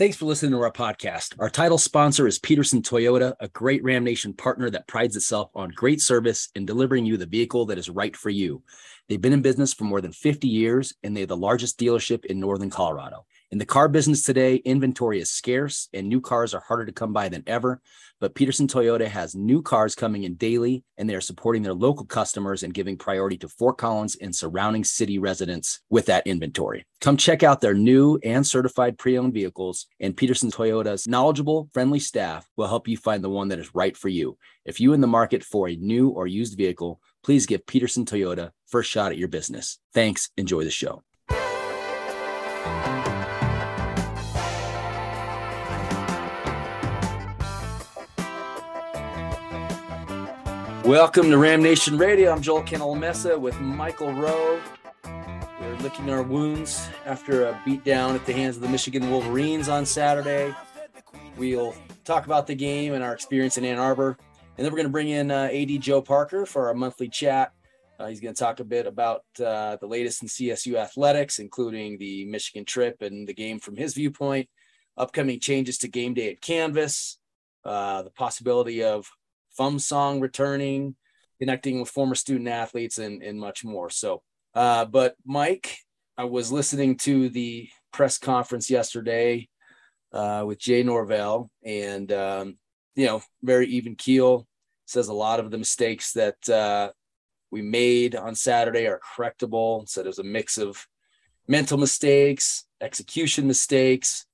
Thanks for listening to our podcast. Our title sponsor is Peterson Toyota, a great Ram Nation partner that prides itself on great service and delivering you the vehicle that is right for you. They've been in business for more than 50 years and they're the largest dealership in Northern Colorado. In the car business today, inventory is scarce and new cars are harder to come by than ever. But Peterson Toyota has new cars coming in daily, and they are supporting their local customers and giving priority to Fort Collins and surrounding city residents with that inventory. Come check out their new and certified pre owned vehicles, and Peterson Toyota's knowledgeable, friendly staff will help you find the one that is right for you. If you are in the market for a new or used vehicle, please give Peterson Toyota first shot at your business. Thanks. Enjoy the show. Welcome to Ram Nation Radio. I'm Joel Cantalamessa with Michael Rowe. We're licking our wounds after a beatdown at the hands of the Michigan Wolverines on Saturday. We'll talk about the game and our experience in Ann Arbor. And then we're going to bring in uh, AD Joe Parker for our monthly chat. Uh, he's going to talk a bit about uh, the latest in CSU athletics, including the Michigan trip and the game from his viewpoint, upcoming changes to game day at Canvas, uh, the possibility of Fum Song returning, connecting with former student athletes, and, and much more. So, uh, but Mike, I was listening to the press conference yesterday uh, with Jay Norvell, and um, you know, very even keel. Says a lot of the mistakes that uh, we made on Saturday are correctable. So there's a mix of mental mistakes, execution mistakes.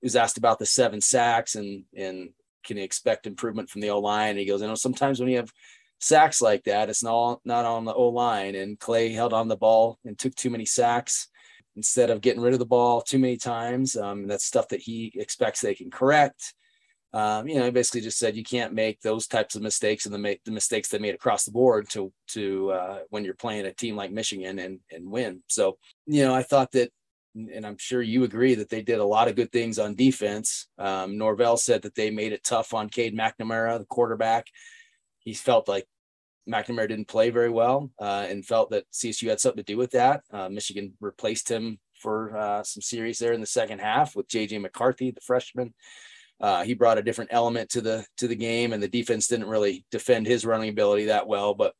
He was asked about the seven sacks and and can expect improvement from the O line? And he goes, you know, sometimes when you have sacks like that, it's not not on the O line. And Clay held on the ball and took too many sacks instead of getting rid of the ball too many times. Um, that's stuff that he expects they can correct. Um, you know, he basically just said you can't make those types of mistakes and the, the mistakes they made across the board to to uh, when you're playing a team like Michigan and and win. So you know, I thought that and I'm sure you agree that they did a lot of good things on defense. Um, Norvell said that they made it tough on Cade McNamara, the quarterback. He felt like McNamara didn't play very well uh, and felt that CSU had something to do with that. Uh, Michigan replaced him for uh, some series there in the second half with JJ McCarthy, the freshman. Uh, he brought a different element to the to the game, and the defense didn't really defend his running ability that well. But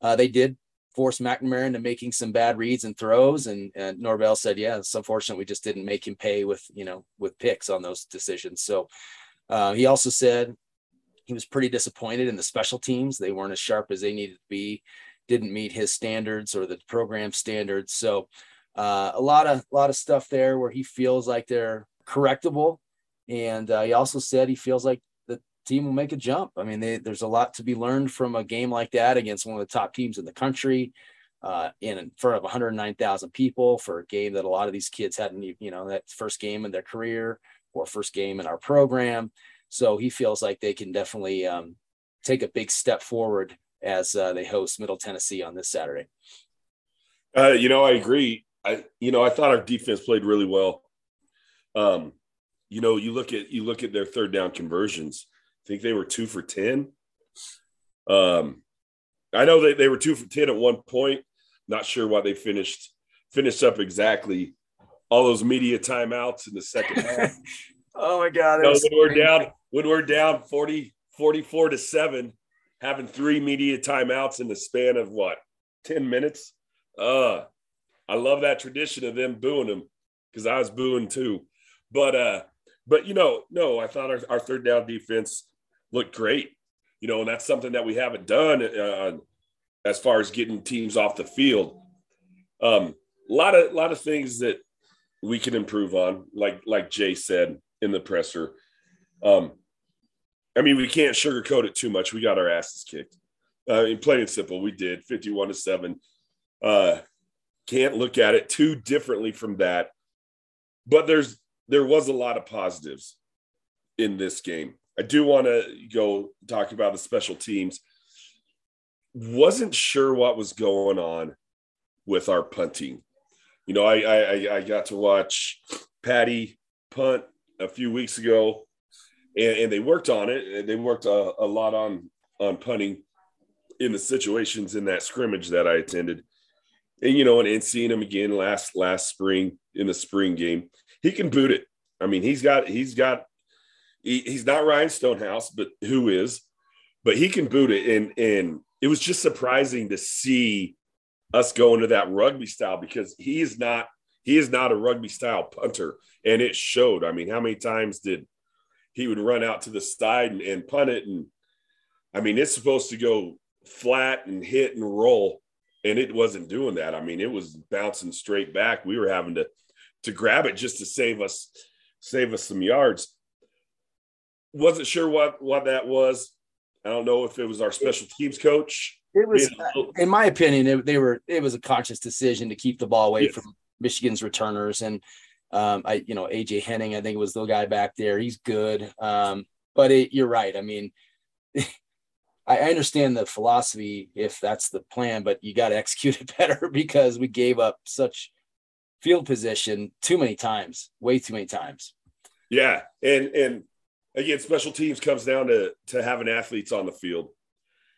uh, they did force McNamara into making some bad reads and throws. And, and Norvell said, yeah, it's unfortunate we just didn't make him pay with, you know, with picks on those decisions. So uh, he also said he was pretty disappointed in the special teams. They weren't as sharp as they needed to be, didn't meet his standards or the program standards. So uh, a lot of, a lot of stuff there where he feels like they're correctable. And uh, he also said he feels like team will make a jump. I mean, they, there's a lot to be learned from a game like that against one of the top teams in the country, uh, in front of 109,000 people for a game that a lot of these kids hadn't, you know, that first game in their career or first game in our program. So he feels like they can definitely um, take a big step forward as uh, they host Middle Tennessee on this Saturday. Uh, you know, I agree. I, you know, I thought our defense played really well. Um, you know, you look at you look at their third down conversions think they were two for 10. Um, I know that they were two for 10 at one point. Not sure why they finished finished up exactly all those media timeouts in the second half. oh my God. When we're down, when we're down 40, 44 to seven, having three media timeouts in the span of what, 10 minutes? Uh, I love that tradition of them booing them because I was booing too. But uh, but you know, no, I thought our, our third down defense looked great. You know, and that's something that we haven't done uh, as far as getting teams off the field. Um, a lot of lot of things that we can improve on, like like Jay said in the presser. Um, I mean, we can't sugarcoat it too much. We got our asses kicked. Uh, mean, plain and simple, we did 51 to 7. Uh, can't look at it too differently from that. But there's there was a lot of positives in this game. I do want to go talk about the special teams. Wasn't sure what was going on with our punting. You know, I I, I got to watch Patty punt a few weeks ago, and, and they worked on it. And they worked a, a lot on on punting in the situations in that scrimmage that I attended. And you know, and, and seeing him again last last spring in the spring game, he can boot it. I mean, he's got he's got he, he's not Ryan Stonehouse, but who is, but he can boot it. And and it was just surprising to see us go into that rugby style because he is not he is not a rugby style punter, and it showed. I mean, how many times did he would run out to the side and, and punt it? And I mean, it's supposed to go flat and hit and roll, and it wasn't doing that. I mean, it was bouncing straight back. We were having to to grab it just to save us save us some yards. Wasn't sure what what that was. I don't know if it was our special teams coach. It was, in my opinion, it, they were. It was a conscious decision to keep the ball away yes. from Michigan's returners, and um, I, you know, AJ Henning, I think was the guy back there. He's good, um, but it, you're right. I mean, I, I understand the philosophy if that's the plan, but you got to execute it better because we gave up such field position too many times, way too many times. Yeah, and and again, special teams comes down to to having athletes on the field,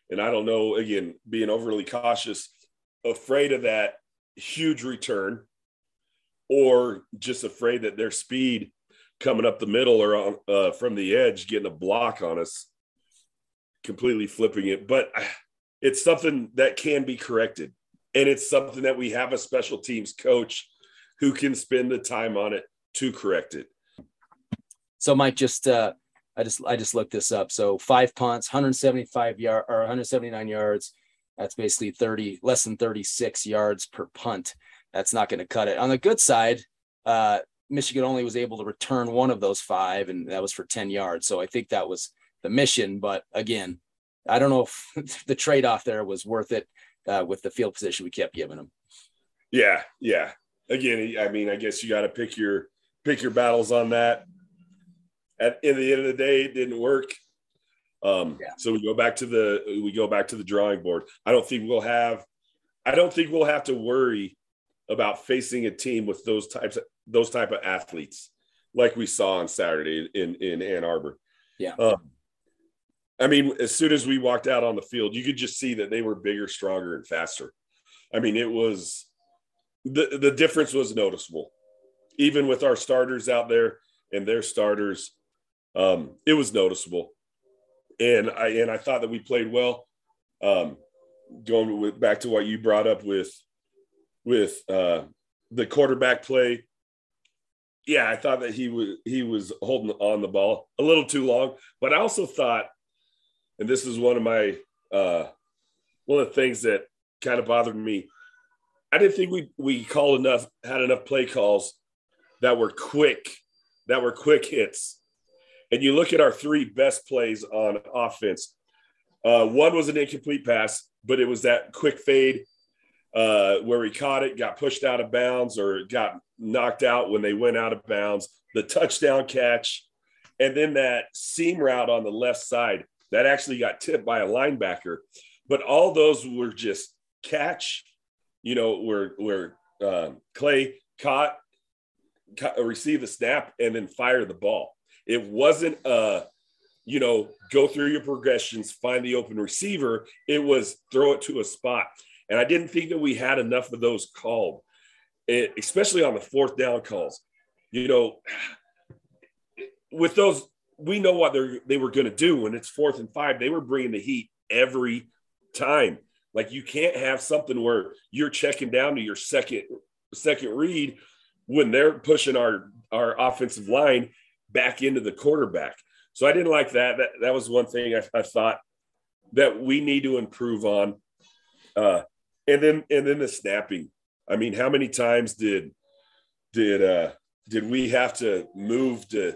and I don't know. Again, being overly cautious, afraid of that huge return, or just afraid that their speed coming up the middle or on, uh, from the edge getting a block on us, completely flipping it. But it's something that can be corrected, and it's something that we have a special teams coach who can spend the time on it to correct it. So Mike, just uh, I just I just looked this up. So five punts, 175 yard or 179 yards. That's basically 30 less than 36 yards per punt. That's not going to cut it. On the good side, uh, Michigan only was able to return one of those five, and that was for 10 yards. So I think that was the mission. But again, I don't know if the trade off there was worth it uh, with the field position we kept giving them. Yeah, yeah again, I mean, I guess you got to pick your pick your battles on that. At in the end of the day, it didn't work. Um, yeah. So we go back to the we go back to the drawing board. I don't think we'll have. I don't think we'll have to worry about facing a team with those types of those type of athletes like we saw on Saturday in in Ann Arbor. Yeah. Um, I mean, as soon as we walked out on the field, you could just see that they were bigger, stronger, and faster. I mean, it was the the difference was noticeable, even with our starters out there and their starters. Um, it was noticeable, and I and I thought that we played well. Um, going with, back to what you brought up with with uh, the quarterback play, yeah, I thought that he was he was holding on the ball a little too long, but I also thought, and this is one of my uh, one of the things that kind of bothered me I didn't think we we called enough, had enough play calls that were quick, that were quick hits. And you look at our three best plays on offense. Uh, one was an incomplete pass, but it was that quick fade uh, where he caught it, got pushed out of bounds, or got knocked out when they went out of bounds. The touchdown catch, and then that seam route on the left side that actually got tipped by a linebacker. But all those were just catch you know, where where uh, Clay caught, caught received the snap and then fire the ball. It wasn't uh you know, go through your progressions, find the open receiver. It was throw it to a spot. And I didn't think that we had enough of those called, it, especially on the fourth down calls. You know, with those, we know what they they were going to do when it's fourth and five. They were bringing the heat every time. Like you can't have something where you're checking down to your second second read when they're pushing our our offensive line back into the quarterback. So I didn't like that. That that was one thing I, I thought that we need to improve on. Uh, and then and then the snapping. I mean, how many times did did uh, did we have to move to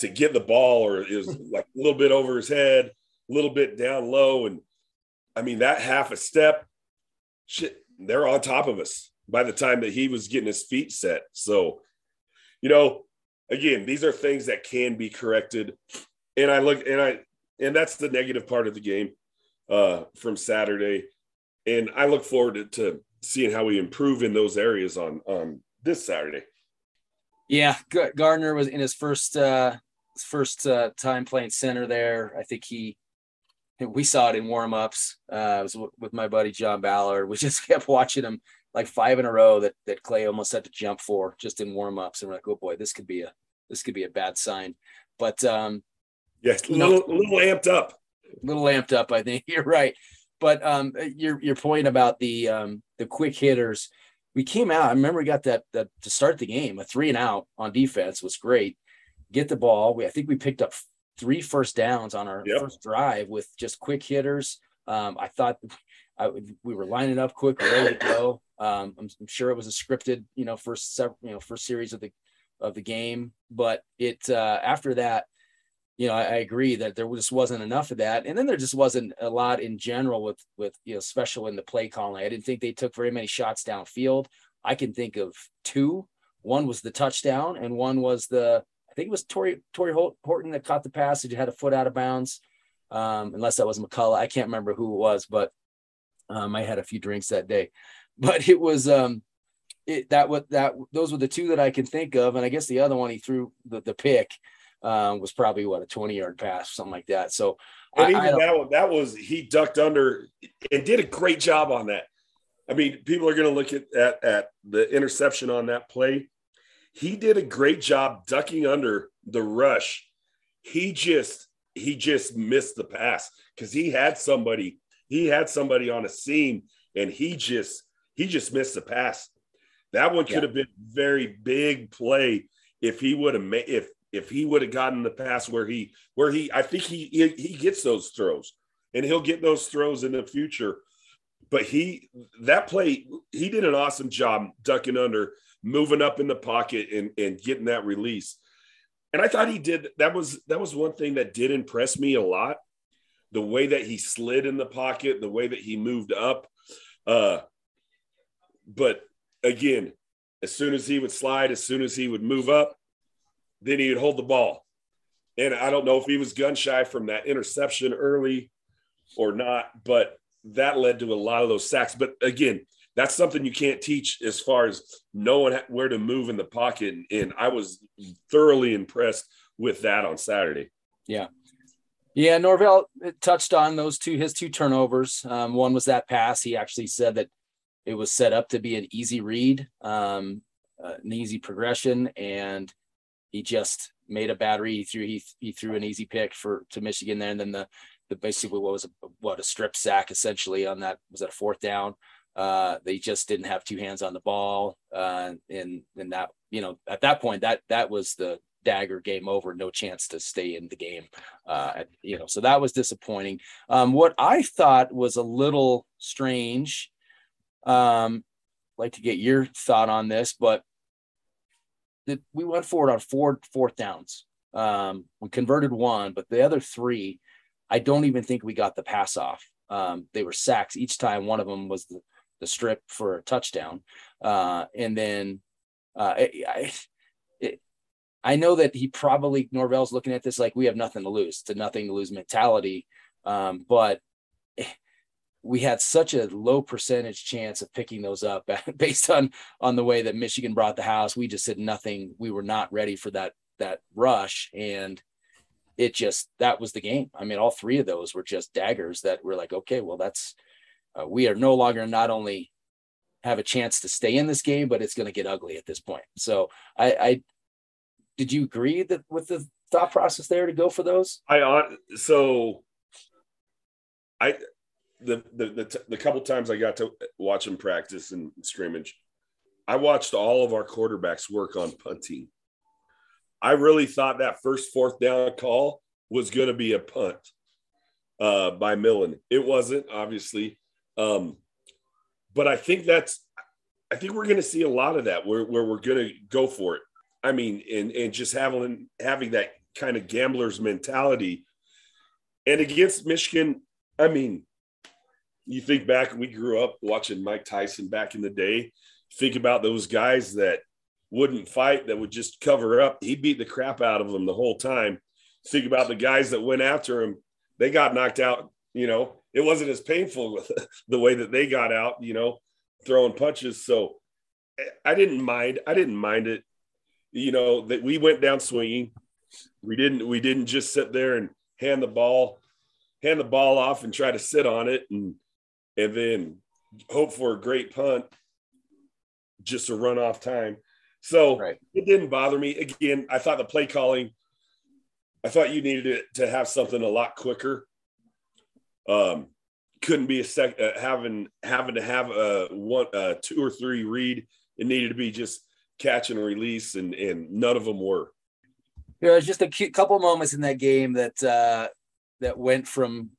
to get the ball, or it was like a little bit over his head, a little bit down low, and I mean, that half a step, shit, they're on top of us by the time that he was getting his feet set. So, you know, again, these are things that can be corrected. And I look and I and that's the negative part of the game uh from Saturday. And I look forward to, to seeing how we improve in those areas on on this Saturday. Yeah, Gardner was in his first uh first uh, time playing center there. I think he we saw it in warm-ups. Uh, I was with my buddy John Ballard. We just kept watching him like five in a row that that Clay almost had to jump for just in warm-ups. And we're like, oh boy, this could be a this could be a bad sign. But um, yes, a little, a little amped up. A little amped up, I think you're right. But um, your your point about the um, the quick hitters, we came out. I remember we got that that to start the game, a three and out on defense was great. Get the ball. We I think we picked up three first downs on our yep. first drive with just quick hitters. Um, I thought I, we were lining up quick, ready to go. Um, I'm, I'm, sure it was a scripted, you know, first several, you know, first series of the of the game, but it uh, after that, you know, I, I, agree that there just wasn't enough of that, and then there just wasn't a lot in general with with you know, special in the play calling. I didn't think they took very many shots downfield. I can think of two. One was the touchdown, and one was the I think it was Tory Tory Horton that caught the pass. He had a foot out of bounds, um, unless that was McCullough. I can't remember who it was, but um, I had a few drinks that day. But it was um, it that what that those were the two that I can think of, and I guess the other one he threw the the pick um, was probably what a twenty yard pass, something like that. So and I, even I that one, that was he ducked under and did a great job on that. I mean, people are going to look at, at at the interception on that play he did a great job ducking under the rush. He just he just missed the pass because he had somebody he had somebody on a seam and he just he just missed the pass. That one could yeah. have been very big play if he would have made if if he would have gotten the pass where he where he I think he, he he gets those throws and he'll get those throws in the future. But he that play he did an awesome job ducking under moving up in the pocket and, and getting that release. And I thought he did that was that was one thing that did impress me a lot. The way that he slid in the pocket, the way that he moved up. Uh, but again, as soon as he would slide, as soon as he would move up, then he would hold the ball. And I don't know if he was gun shy from that interception early or not, but that led to a lot of those sacks. But again, that's something you can't teach as far as knowing where to move in the pocket. And I was thoroughly impressed with that on Saturday. Yeah. Yeah, Norvell touched on those two, his two turnovers. Um, one was that pass. He actually said that it was set up to be an easy read, um, uh, an easy progression, and he just made a read. He threw he, he threw an easy pick for to Michigan there, and then the the basically what was a, what a strip sack essentially on that was that a fourth down. Uh, they just didn't have two hands on the ball, uh, and and that you know at that point that that was the dagger game over no chance to stay in the game uh you know so that was disappointing um what i thought was a little strange um like to get your thought on this but that we went forward on four fourth downs um we converted one but the other three i don't even think we got the pass off um they were sacks each time one of them was the the strip for a touchdown. Uh, and then uh, I, it, I know that he probably Norvell's looking at this like we have nothing to lose, to nothing to lose mentality. Um, but we had such a low percentage chance of picking those up based on on the way that Michigan brought the house. We just said nothing. We were not ready for that that rush, and it just that was the game. I mean, all three of those were just daggers that were like, okay, well, that's uh, we are no longer not only have a chance to stay in this game, but it's going to get ugly at this point. So I, I did you agree that with the thought process there to go for those? I so I the the the, the couple times I got to watch them practice and scrimmage, I watched all of our quarterbacks work on punting. I really thought that first fourth down call was going to be a punt uh, by Millen. It wasn't, obviously. Um, but I think that's, I think we're going to see a lot of that where, where we're going to go for it. I mean, and, and just having, having that kind of gambler's mentality. And against Michigan, I mean, you think back, we grew up watching Mike Tyson back in the day. Think about those guys that wouldn't fight, that would just cover up. He beat the crap out of them the whole time. Think about the guys that went after him. They got knocked out, you know, it wasn't as painful with the way that they got out, you know, throwing punches. So I didn't mind. I didn't mind it. You know that we went down swinging. We didn't. We didn't just sit there and hand the ball, hand the ball off and try to sit on it and and then hope for a great punt, just to run off time. So right. it didn't bother me. Again, I thought the play calling, I thought you needed to, to have something a lot quicker. Um, couldn't be a sec uh, having having to have a one uh, two or three read. It needed to be just catch and release, and and none of them were. Know, was just a cute couple moments in that game that uh, that went from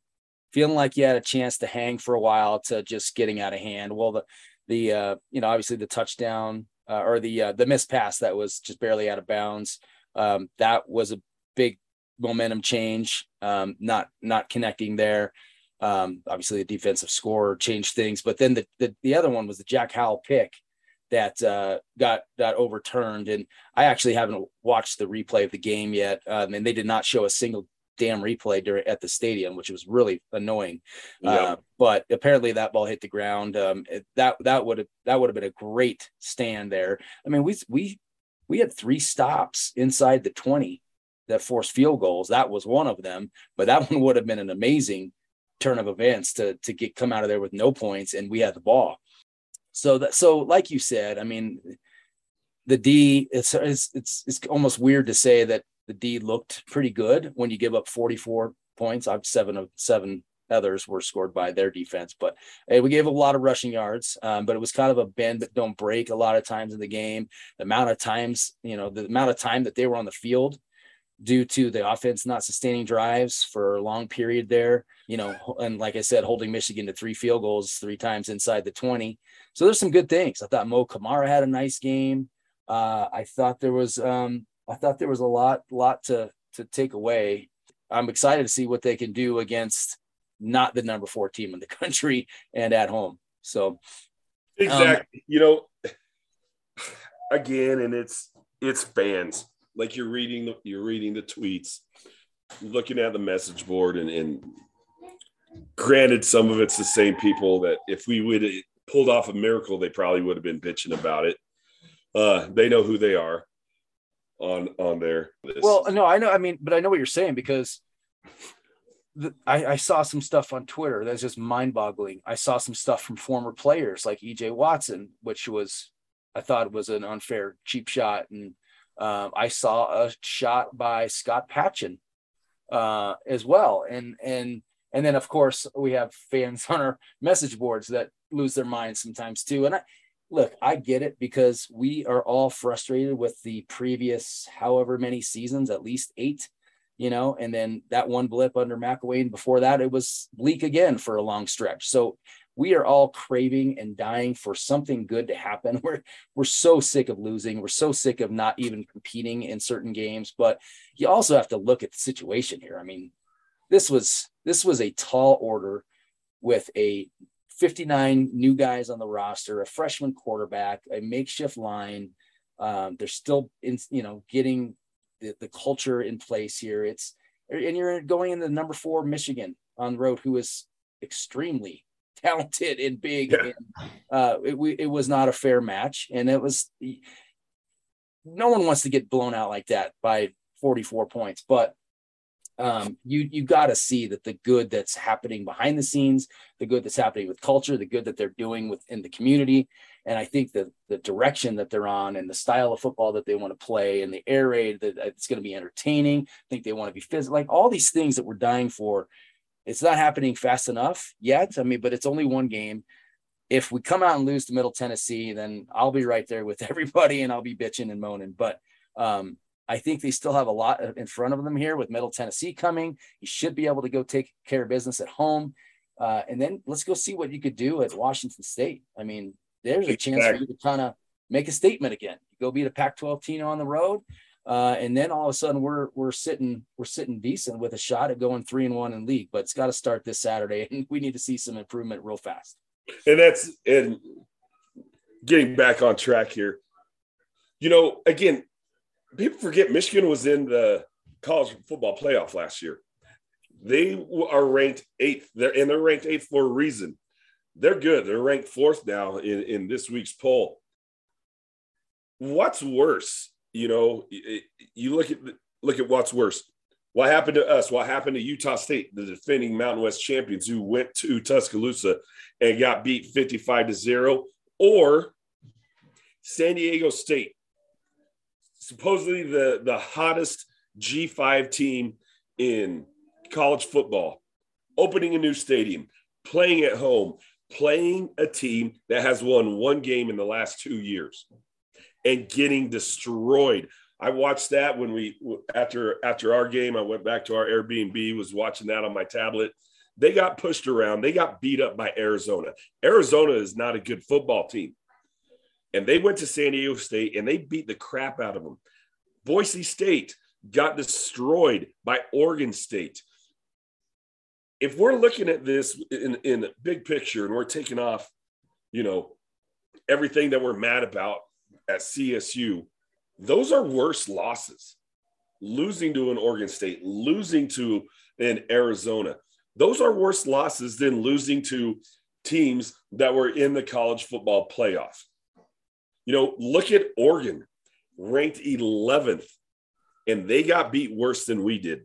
feeling like you had a chance to hang for a while to just getting out of hand. Well, the the uh, you know obviously the touchdown uh, or the uh, the missed pass that was just barely out of bounds. Um, that was a big momentum change. Um, not not connecting there. Um, obviously, the defensive score changed things, but then the, the the other one was the Jack Howell pick that uh, got got overturned. And I actually haven't watched the replay of the game yet, um, and they did not show a single damn replay during at the stadium, which was really annoying. Yeah. Uh, but apparently that ball hit the ground. Um, it, that that would have that would have been a great stand there. I mean, we we we had three stops inside the twenty that forced field goals. That was one of them, but that one would have been an amazing turn of events to to get come out of there with no points, and we had the ball. So that so like you said, I mean, the D it's it's it's, it's almost weird to say that the D looked pretty good when you give up 44 points. I've seven of seven others were scored by their defense, but hey, we gave a lot of rushing yards. Um, but it was kind of a bend but don't break a lot of times in the game. The amount of times, you know, the amount of time that they were on the field due to the offense not sustaining drives for a long period there, you know, and like I said, holding Michigan to three field goals three times inside the 20. So there's some good things. I thought Mo Kamara had a nice game. Uh, I thought there was um, I thought there was a lot, lot to to take away. I'm excited to see what they can do against not the number four team in the country and at home. So exactly, um, you know, again, and it's it's fans. Like you're reading the you're reading the tweets, looking at the message board, and, and granted, some of it's the same people that if we would pulled off a miracle, they probably would have been bitching about it. Uh, they know who they are on on there. Well, no, I know. I mean, but I know what you're saying because the, I, I saw some stuff on Twitter that's just mind-boggling. I saw some stuff from former players like EJ Watson, which was I thought was an unfair, cheap shot, and um, I saw a shot by Scott Patchen uh, as well, and and and then of course we have fans on our message boards that lose their minds sometimes too, and I look, I get it because we are all frustrated with the previous however many seasons, at least eight, you know, and then that one blip under McElwain. Before that, it was bleak again for a long stretch. So we are all craving and dying for something good to happen. We're we're so sick of losing. We're so sick of not even competing in certain games. But you also have to look at the situation here. I mean, this was this was a tall order with a 59 new guys on the roster, a freshman quarterback, a makeshift line. Um, they're still in, you know, getting the, the culture in place here. It's and you're going into number four Michigan on the road, who is extremely talented and big. Yeah. And, uh, it, it was not a fair match, and it was. No one wants to get blown out like that by 44 points, but um, you you got to see that the good that's happening behind the scenes, the good that's happening with culture, the good that they're doing within the community, and I think that the direction that they're on and the style of football that they want to play and the air raid that it's going to be entertaining. I think they want to be physical, like all these things that we're dying for. It's not happening fast enough yet. I mean, but it's only one game. If we come out and lose to Middle Tennessee, then I'll be right there with everybody and I'll be bitching and moaning. But um, I think they still have a lot in front of them here with Middle Tennessee coming. You should be able to go take care of business at home. Uh, and then let's go see what you could do at Washington State. I mean, there's a chance for you to kind of make a statement again. Go beat a Pac-12 team on the road, uh, and then all of a sudden we're we're sitting we're sitting decent with a shot at going three and one in league. But it's got to start this Saturday, and we need to see some improvement real fast. And that's and getting back on track here. You know, again, people forget Michigan was in the college football playoff last year. They are ranked eighth. They're and they're ranked eighth for a reason. They're good. They're ranked fourth now in, in this week's poll. What's worse? You know, you look at look at what's worse. What happened to us? What happened to Utah State, the defending Mountain West champions, who went to Tuscaloosa and got beat 55 to 0, or San Diego State, supposedly the the hottest G5 team in college football, opening a new stadium, playing at home, playing a team that has won one game in the last two years and getting destroyed. I watched that when we after after our game. I went back to our Airbnb, was watching that on my tablet. They got pushed around. They got beat up by Arizona. Arizona is not a good football team. And they went to San Diego State and they beat the crap out of them. Boise State got destroyed by Oregon State. If we're looking at this in, in big picture and we're taking off, you know, everything that we're mad about at CSU, those are worse losses. Losing to an Oregon State, losing to an Arizona, those are worse losses than losing to teams that were in the college football playoff. You know, look at Oregon, ranked 11th, and they got beat worse than we did.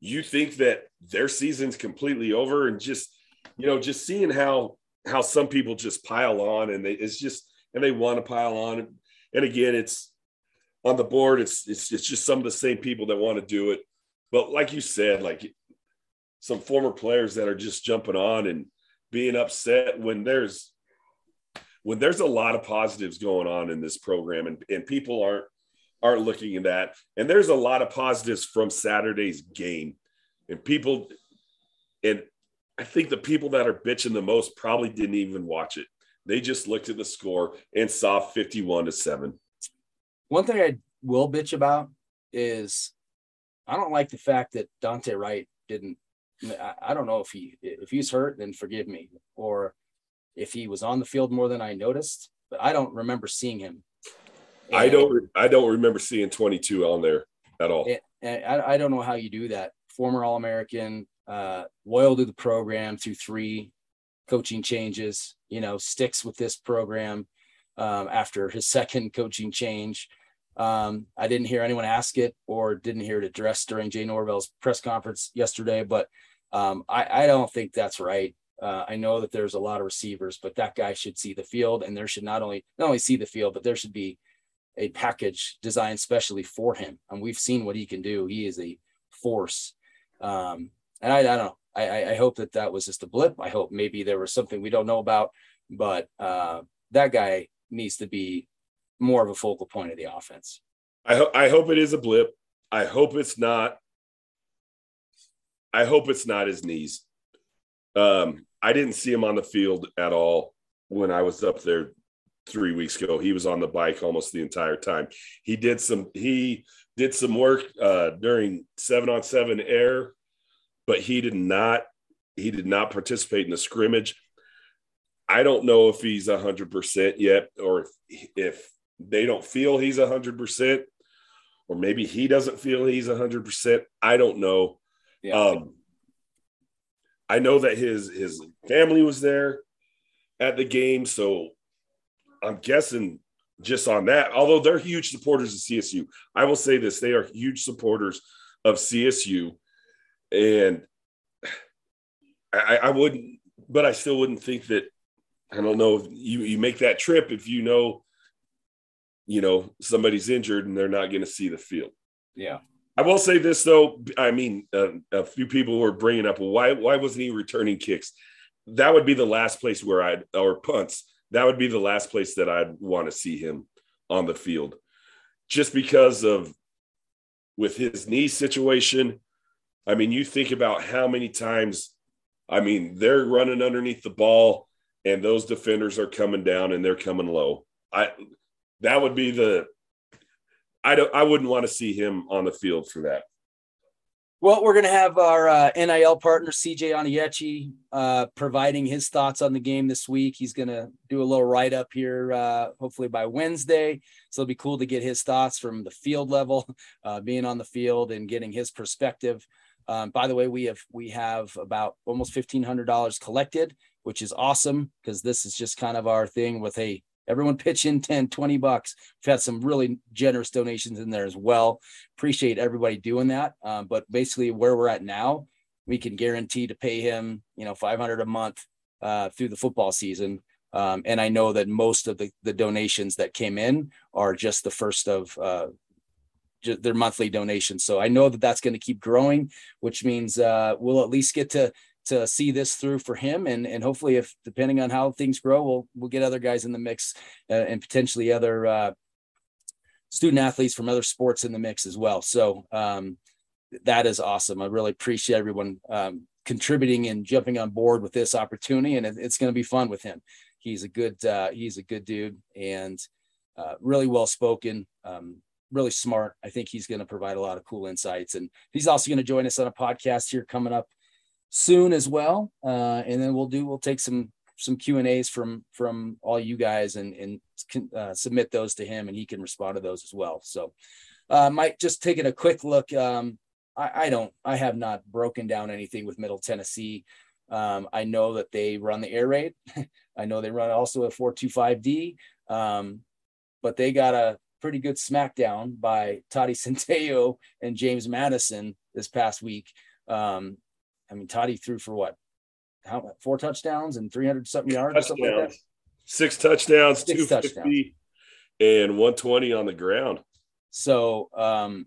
You think that their season's completely over and just, you know, just seeing how how some people just pile on and they it's just and they want to pile on. And again, it's on the board, it's it's it's just some of the same people that want to do it. But like you said, like some former players that are just jumping on and being upset when there's when there's a lot of positives going on in this program and, and people aren't aren't looking at that and there's a lot of positives from saturday's game. And people and i think the people that are bitching the most probably didn't even watch it. They just looked at the score and saw 51 to 7 one thing i will bitch about is i don't like the fact that dante wright didn't I, don't know if he if he's hurt, then forgive me, or if he was on the field more than I noticed, but I don't remember seeing him. And, I don't I don't remember seeing 22 on there at all. And I, I don't know how you do that. Former All American, uh, loyal to the program through three coaching changes. You know, sticks with this program um, after his second coaching change. Um, I didn't hear anyone ask it or didn't hear it addressed during Jay Norvell's press conference yesterday, but um, I, I, don't think that's right. Uh, I know that there's a lot of receivers, but that guy should see the field, and there should not only not only see the field, but there should be a package designed specially for him. And we've seen what he can do. He is a force. Um, and I, I don't know. I, I hope that that was just a blip. I hope maybe there was something we don't know about, but uh, that guy needs to be more of a focal point of the offense. I, ho- I hope it is a blip. I hope it's not. I hope it's not his knees. Um, I didn't see him on the field at all when I was up there three weeks ago. He was on the bike almost the entire time. He did some he did some work uh, during seven on seven air, but he did not he did not participate in the scrimmage. I don't know if he's hundred percent yet, or if, if they don't feel he's 100% or maybe he doesn't feel he's 100% i don't know yeah. um, i know that his his family was there at the game so i'm guessing just on that although they're huge supporters of csu i will say this they are huge supporters of csu and i i wouldn't but i still wouldn't think that i don't know if you you make that trip if you know you know somebody's injured and they're not going to see the field. Yeah. I will say this though. I mean, uh, a few people were bringing up, why why wasn't he returning kicks? That would be the last place where I'd or punts. That would be the last place that I'd want to see him on the field, just because of with his knee situation. I mean, you think about how many times. I mean, they're running underneath the ball, and those defenders are coming down and they're coming low. I that would be the I don't I wouldn't want to see him on the field for that. Well, we're going to have our uh, NIL partner CJ Oniyechi uh, providing his thoughts on the game this week. He's going to do a little write up here, uh, hopefully by Wednesday. So it'll be cool to get his thoughts from the field level, uh, being on the field and getting his perspective. Um, by the way, we have we have about almost fifteen hundred dollars collected, which is awesome because this is just kind of our thing with a Everyone pitch in 10, 20 bucks. We've had some really generous donations in there as well. Appreciate everybody doing that. Um, but basically, where we're at now, we can guarantee to pay him, you know, 500 a month uh, through the football season Um, and I know that most of the, the donations that came in are just the first of uh, their monthly donations. So I know that that's going to keep growing, which means uh, we'll at least get to to see this through for him, and and hopefully, if depending on how things grow, we'll we'll get other guys in the mix uh, and potentially other uh, student athletes from other sports in the mix as well. So um, that is awesome. I really appreciate everyone um, contributing and jumping on board with this opportunity, and it, it's going to be fun with him. He's a good uh, he's a good dude and uh, really well spoken. Um, really smart. I think he's going to provide a lot of cool insights. And he's also going to join us on a podcast here coming up soon as well. Uh, and then we'll do, we'll take some, some Q and A's from, from all you guys and, and uh, submit those to him and he can respond to those as well. So, uh, Mike, just taking a quick look. Um, I, I don't, I have not broken down anything with Middle Tennessee. Um, I know that they run the air raid. I know they run also a 425D. Um, but they got a pretty good smackdown by Toddy Centeio and James Madison this past week. Um, I mean, Toddy threw for what? How four touchdowns and 300 something yards? Touchdowns. Like that? Six touchdowns, Six 250 touchdowns. and 120 on the ground. So um,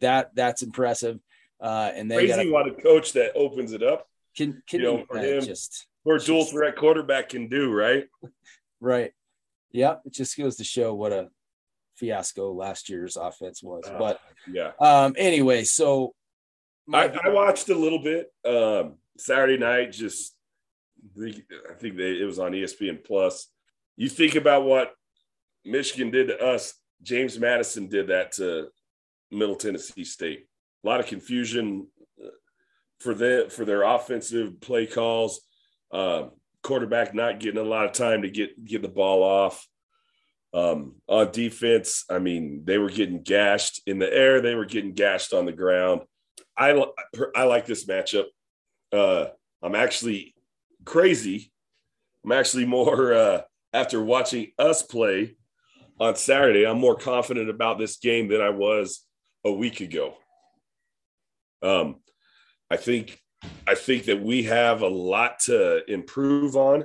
that that's impressive. Uh, and then crazy what a coach that opens it up. Can can you know, for him, just for a dual threat quarterback can do, right? Right. Yeah, it just goes to show what a fiasco last year's offense was. Uh, but yeah. Um, anyway, so I, I, watched a little bit um, Saturday night. Just I think they, it was on ESPN Plus. You think about what Michigan did to us. James Madison did that to Middle Tennessee State. A lot of confusion uh, for the for their offensive play calls. Uh, quarterback not getting a lot of time to get get the ball off. Um, on defense, I mean, they were getting gashed in the air. They were getting gashed on the ground. I I like this matchup. Uh, I'm actually crazy. I'm actually more uh, after watching us play on Saturday. I'm more confident about this game than I was a week ago. Um, I think I think that we have a lot to improve on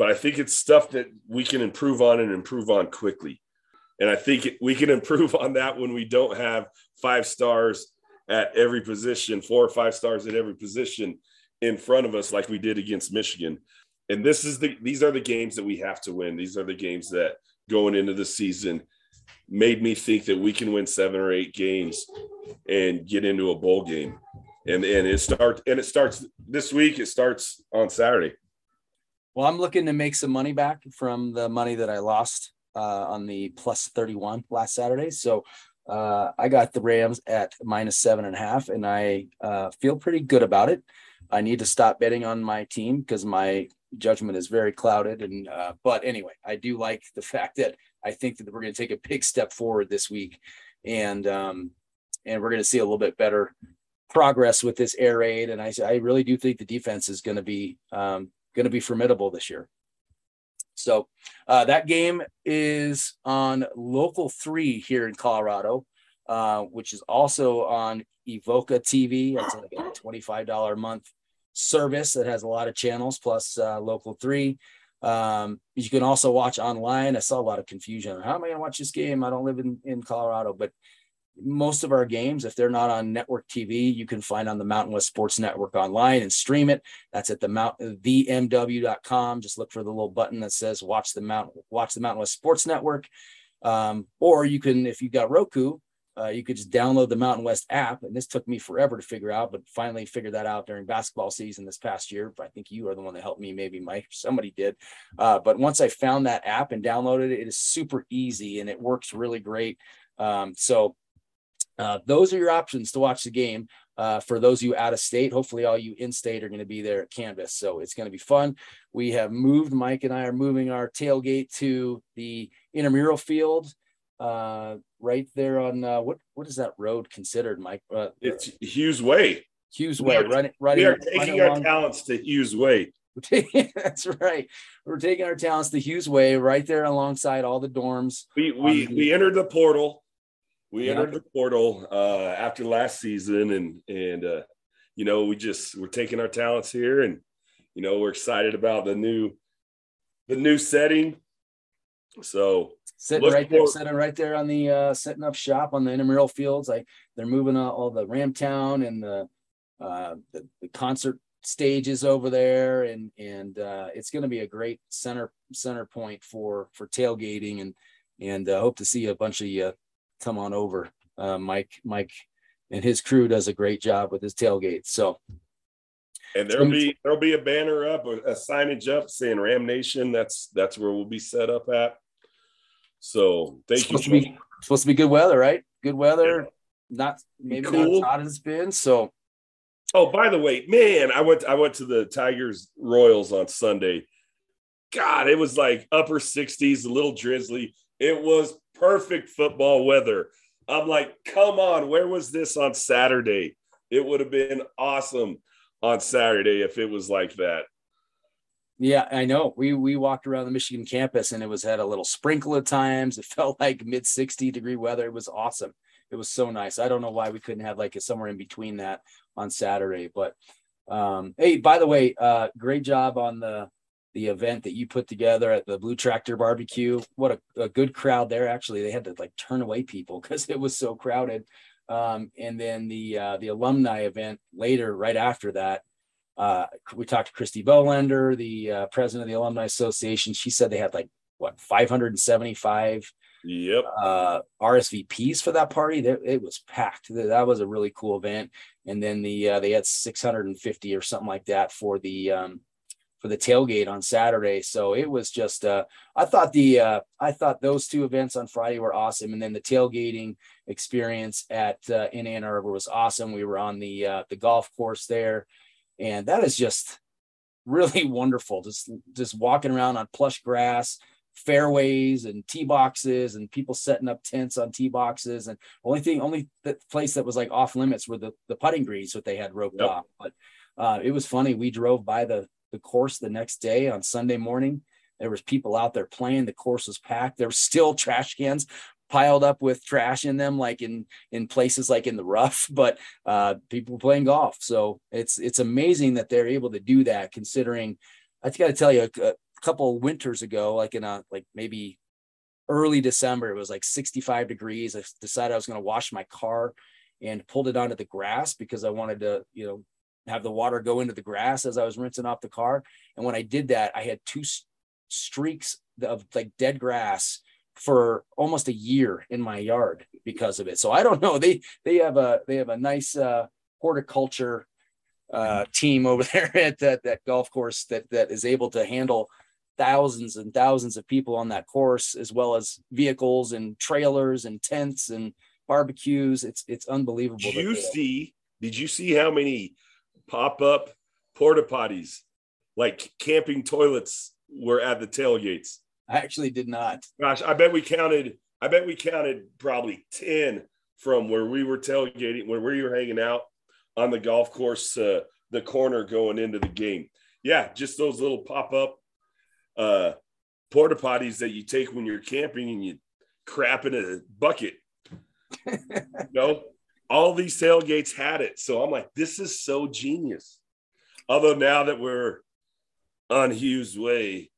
but I think it's stuff that we can improve on and improve on quickly. And I think we can improve on that when we don't have five stars at every position, four or five stars at every position in front of us, like we did against Michigan. And this is the these are the games that we have to win. These are the games that going into the season made me think that we can win seven or eight games and get into a bowl game. And and it starts and it starts this week. It starts on Saturday. Well, I'm looking to make some money back from the money that I lost uh, on the plus 31 last Saturday. So uh, I got the Rams at minus seven and a half, and I uh, feel pretty good about it. I need to stop betting on my team because my judgment is very clouded. And uh, but anyway, I do like the fact that I think that we're going to take a big step forward this week, and um, and we're going to see a little bit better progress with this air raid. And I, I really do think the defense is going to be um, going to be formidable this year. So uh, that game is on local three here in Colorado, uh, which is also on Evoca TV. It's like a $25 a month service that has a lot of channels plus uh, local three. Um, you can also watch online. I saw a lot of confusion. How am I going to watch this game? I don't live in, in Colorado, but most of our games, if they're not on network TV, you can find on the Mountain West Sports Network online and stream it. That's at the mount themw.com. Just look for the little button that says watch the Mount watch the Mountain West Sports Network. Um, or you can, if you've got Roku, uh, you could just download the Mountain West app. And this took me forever to figure out, but finally figured that out during basketball season this past year. I think you are the one that helped me, maybe Mike, somebody did. Uh, but once I found that app and downloaded it, it is super easy and it works really great. Um, so uh, those are your options to watch the game. Uh, for those of you out of state, hopefully all you in state are going to be there at Canvas. So it's going to be fun. We have moved, Mike and I are moving our tailgate to the intramural field uh, right there on uh, what what is that road considered, Mike? Uh, it's Hughes Way. Hughes Way, right? Right. We are taking our talents to Hughes Way. that's right. We're taking our talents to Hughes Way, right there alongside all the dorms. We we we entered the portal we yeah. entered the portal uh, after last season, and and uh, you know we just we're taking our talents here, and you know we're excited about the new the new setting. So sitting right there, sitting right there on the uh, setting up shop on the intramural fields. Like they're moving all, all the Ramtown and the, uh, the, the concert stages over there, and and uh, it's going to be a great center center point for for tailgating, and and uh, hope to see a bunch of you come on over. Uh, Mike Mike and his crew does a great job with his tailgate. So. And there'll be there'll be a banner up, a, a signage up saying Ram Nation. That's that's where we'll be set up at. So thank supposed you. To be, supposed to be good weather, right? Good weather. Yeah. Not maybe cool. not hot as it's been. So. Oh, by the way, man, I went I went to the Tigers Royals on Sunday. God, it was like upper 60s, a little drizzly. It was perfect football weather. I'm like, come on, where was this on Saturday? It would have been awesome on Saturday if it was like that. Yeah, I know. We we walked around the Michigan campus and it was had a little sprinkle at times. It felt like mid 60 degree weather. It was awesome. It was so nice. I don't know why we couldn't have like a somewhere in between that on Saturday. But um, hey, by the way, uh, great job on the the event that you put together at the Blue Tractor Barbecue. What a, a good crowd there. Actually, they had to like turn away people because it was so crowded. Um, and then the uh, the alumni event later, right after that, uh, we talked to Kristi Bohlender, the uh, president of the Alumni Association. She said they had like what 575 yep uh, RSVPs for that party. It was packed. That was a really cool event. And then the uh, they had 650 or something like that for the um, for the tailgate on Saturday. So it was just uh, I thought the uh, I thought those two events on Friday were awesome, and then the tailgating experience at uh, in Ann Arbor was awesome. We were on the uh, the golf course there and that is just really wonderful just just walking around on plush grass fairways and tee boxes and people setting up tents on tee boxes and only thing only the place that was like off limits were the, the putting greens that they had roped yep. off but uh, it was funny we drove by the the course the next day on sunday morning there was people out there playing the course was packed there were still trash cans piled up with trash in them, like in in places like in the rough. But uh, people playing golf, so it's it's amazing that they're able to do that. Considering, I got to tell you, a, a couple winters ago, like in a like maybe early December, it was like 65 degrees. I decided I was going to wash my car and pulled it onto the grass because I wanted to, you know, have the water go into the grass as I was rinsing off the car. And when I did that, I had two streaks of like dead grass for almost a year in my yard because of it. So I don't know. They they have a they have a nice uh, horticulture uh, team over there at that that golf course that that is able to handle thousands and thousands of people on that course, as well as vehicles and trailers and tents and barbecues. It's it's unbelievable. Did you see? Did you see how many pop up porta potties, like camping toilets, were at the tailgates? I actually did not. Gosh, I bet we counted. I bet we counted probably ten from where we were tailgating, where we were hanging out on the golf course, uh, the corner going into the game. Yeah, just those little pop up uh, porta potties that you take when you're camping and you crap in a bucket. you know, all these tailgates had it. So I'm like, this is so genius. Although now that we're on Hughes Way,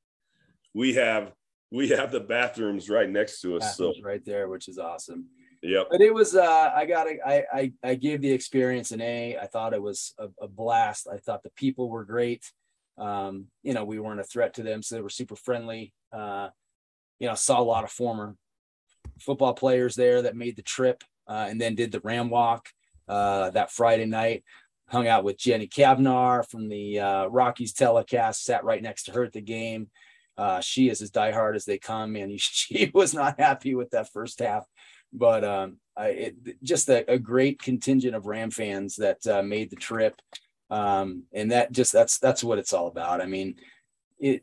we have we have the bathrooms right next to us. Bathrooms so right there, which is awesome. Yep. But it was uh I got I I I gave the experience an A. I thought it was a, a blast. I thought the people were great. Um, you know, we weren't a threat to them, so they were super friendly. Uh, you know, saw a lot of former football players there that made the trip uh, and then did the Ram Walk uh, that Friday night. Hung out with Jenny Cavnar from the uh, Rockies telecast, sat right next to her at the game. Uh, she is as diehard as they come, and she was not happy with that first half. But um, I, it, just a, a, great contingent of Ram fans that uh, made the trip, um, and that just that's that's what it's all about. I mean, it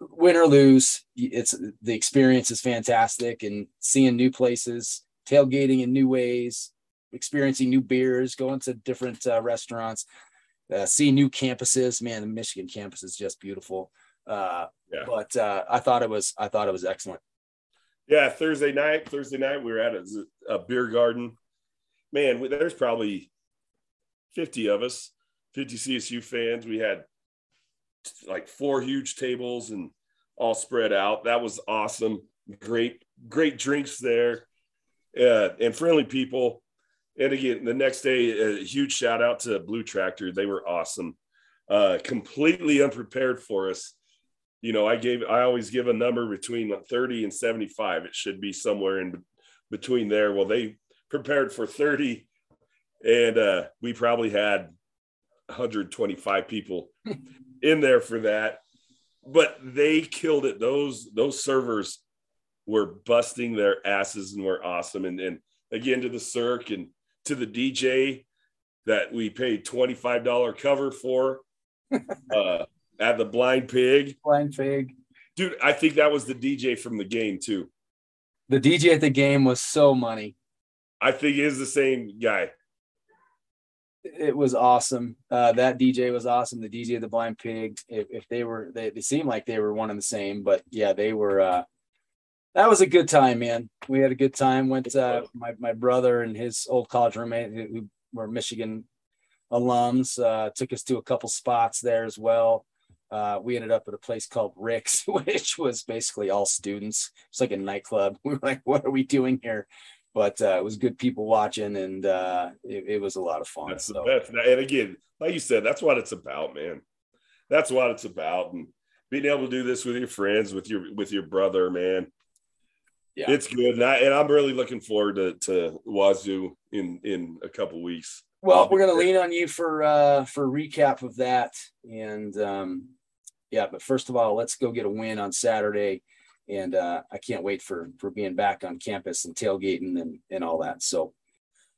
win or lose, it's the experience is fantastic, and seeing new places, tailgating in new ways, experiencing new beers, going to different uh, restaurants, uh, seeing new campuses. Man, the Michigan campus is just beautiful. Uh, yeah. But uh, I thought it was I thought it was excellent. Yeah, Thursday night. Thursday night we were at a, a beer garden. Man, we, there's probably fifty of us, fifty CSU fans. We had like four huge tables and all spread out. That was awesome. Great, great drinks there, uh, and friendly people. And again, the next day, a huge shout out to Blue Tractor. They were awesome. Uh, completely unprepared for us. You know, I gave, I always give a number between 30 and 75. It should be somewhere in between there. Well, they prepared for 30, and uh, we probably had 125 people in there for that. But they killed it. Those those servers were busting their asses and were awesome. And and again to the Circ and to the DJ that we paid $25 cover for uh, at the Blind Pig. Blind Pig. Dude, I think that was the DJ from the game too. The DJ at the game was so money. I think it is the same guy. It was awesome. Uh, that DJ was awesome. The DJ of the Blind Pig. If, if they were, they, they seemed like they were one and the same, but yeah, they were. Uh, that was a good time, man. We had a good time. Went uh, my my brother and his old college roommate who were Michigan alums uh, took us to a couple spots there as well. Uh, we ended up at a place called Rick's, which was basically all students. It's like a nightclub. We were like, "What are we doing here?" But uh, it was good people watching, and uh, it, it, was a lot of fun. That's so. And again, like you said, that's what it's about, man. That's what it's about, and being able to do this with your friends, with your with your brother, man. Yeah. It's good, and, I, and I'm really looking forward to, to Wazoo in in a couple weeks. Well, we're going to lean on you for uh, for recap of that, and um, yeah. But first of all, let's go get a win on Saturday, and uh, I can't wait for for being back on campus and tailgating and and all that. So,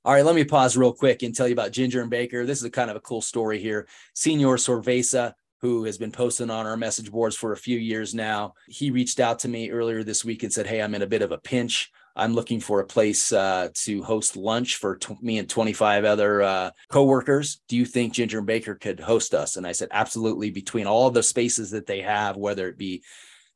all right, let me pause real quick and tell you about Ginger and Baker. This is a kind of a cool story here. Senor Sorvesa, who has been posting on our message boards for a few years now, he reached out to me earlier this week and said, "Hey, I'm in a bit of a pinch." I'm looking for a place uh, to host lunch for t- me and 25 other uh, coworkers. Do you think Ginger and Baker could host us? And I said, absolutely. Between all the spaces that they have, whether it be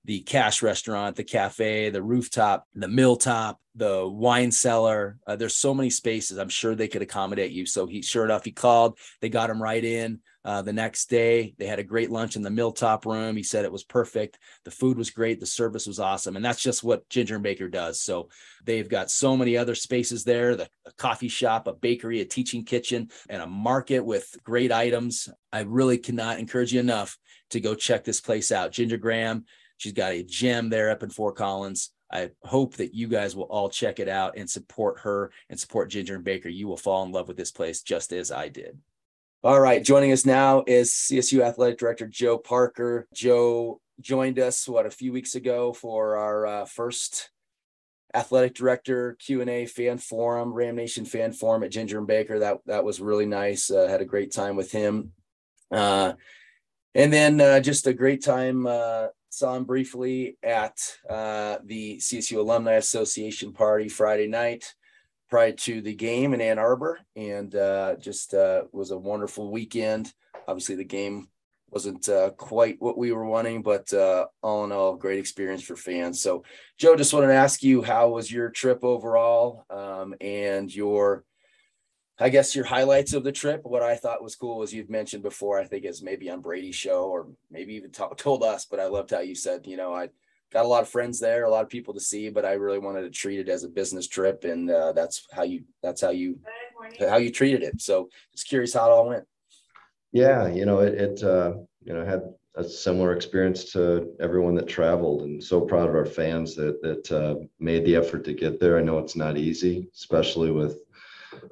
the Cache restaurant, the cafe, the rooftop, the mill top, the wine cellar. Uh, there's so many spaces. I'm sure they could accommodate you. So he, sure enough, he called. They got him right in. Uh, the next day, they had a great lunch in the Milltop room. He said it was perfect. The food was great. The service was awesome. And that's just what Ginger Baker does. So they've got so many other spaces there the, a coffee shop, a bakery, a teaching kitchen, and a market with great items. I really cannot encourage you enough to go check this place out. Ginger Graham, she's got a gym there up in Fort Collins. I hope that you guys will all check it out and support her and support Ginger and Baker. You will fall in love with this place just as I did. All right, joining us now is CSU Athletic Director Joe Parker. Joe joined us what a few weeks ago for our uh, first athletic director Q and A fan forum, Ram Nation fan forum at Ginger and Baker. That that was really nice. Uh, had a great time with him, uh, and then uh, just a great time. Uh, saw him briefly at uh, the CSU Alumni Association party Friday night prior to the game in Ann Arbor, and uh, just uh, was a wonderful weekend. Obviously, the game wasn't uh, quite what we were wanting, but uh, all in all, great experience for fans. So, Joe, just wanted to ask you, how was your trip overall, um, and your, I guess, your highlights of the trip? What I thought was cool, as you've mentioned before, I think is maybe on Brady's show, or maybe even t- told us, but I loved how you said, you know, I got a lot of friends there, a lot of people to see, but I really wanted to treat it as a business trip, and uh, that's how you that's how you how you treated it. So just curious how it all went. Yeah, you know, it, it uh, you know had a similar experience to everyone that traveled, and so proud of our fans that that uh, made the effort to get there. I know it's not easy, especially with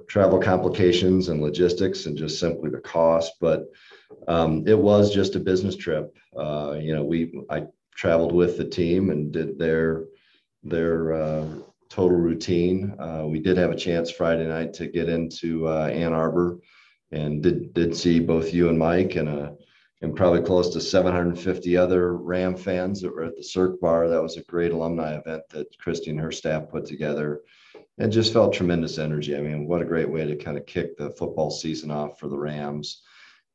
travel complications and logistics, and just simply the cost, but. Um, it was just a business trip. Uh, you know, we I traveled with the team and did their their uh, total routine. Uh, we did have a chance Friday night to get into uh, Ann Arbor and did did see both you and Mike and a uh, and probably close to 750 other Ram fans that were at the Circ Bar. That was a great alumni event that Kristi and her staff put together. And just felt tremendous energy. I mean, what a great way to kind of kick the football season off for the Rams.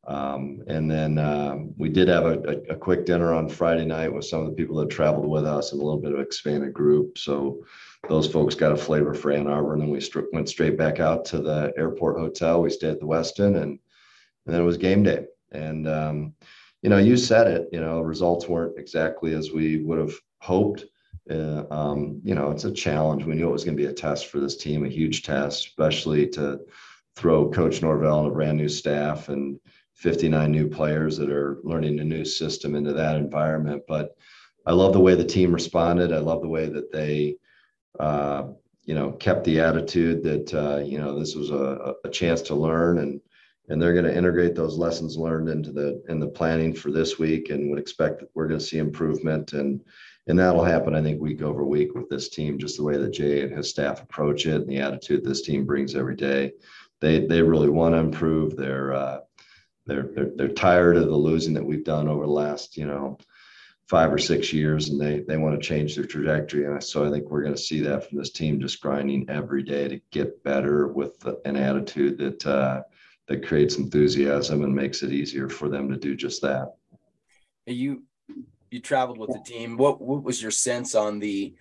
Um, and then um, we did have a, a, a, quick dinner on Friday night with some of the people that traveled with us and a little bit of expanded group. So those folks got a flavor for Ann Arbor. And then we went straight back out to the airport hotel. We stayed at the Westin and, and then it was game day. And, um, you know, you said it. You know, results weren't exactly as we would have hoped. Uh, um, you know, it's a challenge. We knew it was going to be a test for this team, a huge test, especially to throw Coach Norvell and a brand new staff and 59 new players that are learning a new system into that environment. But I love the way the team responded. I love the way that they, uh, you know, kept the attitude that uh, you know this was a, a chance to learn and and they're going to integrate those lessons learned into the in the planning for this week and would expect that we're going to see improvement and and that'll happen i think week over week with this team just the way that jay and his staff approach it and the attitude this team brings every day they they really want to improve they're uh, they're, they're they're tired of the losing that we've done over the last you know five or six years and they they want to change their trajectory. And so i think we're going to see that from this team just grinding every day to get better with an attitude that uh, that creates enthusiasm and makes it easier for them to do just that. You you traveled with the team. What what was your sense on the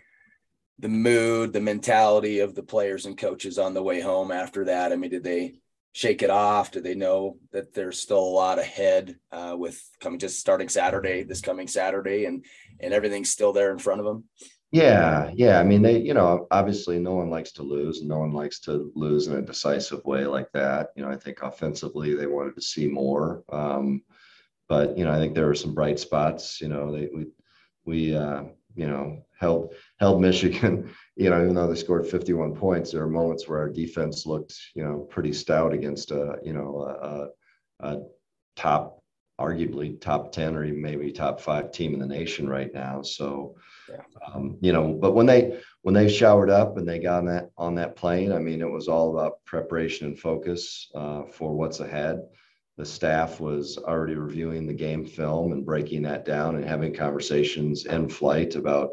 the mood the mentality of the players and coaches on the way home after that? I mean did they shake it off? Do they know that there's still a lot ahead uh, with coming just starting Saturday, this coming Saturday, and and everything's still there in front of them? Yeah, yeah. I mean, they, you know, obviously no one likes to lose, and no one likes to lose in a decisive way like that. You know, I think offensively they wanted to see more, um, but you know, I think there were some bright spots. You know, they we we uh, you know held held Michigan you know, even though they scored 51 points, there are moments where our defense looked, you know, pretty stout against a, you know, a, a top, arguably top 10 or even maybe top five team in the nation right now. So, yeah. um, you know, but when they when they showered up and they got on that on that plane, I mean, it was all about preparation and focus uh, for what's ahead. The staff was already reviewing the game film and breaking that down and having conversations in flight about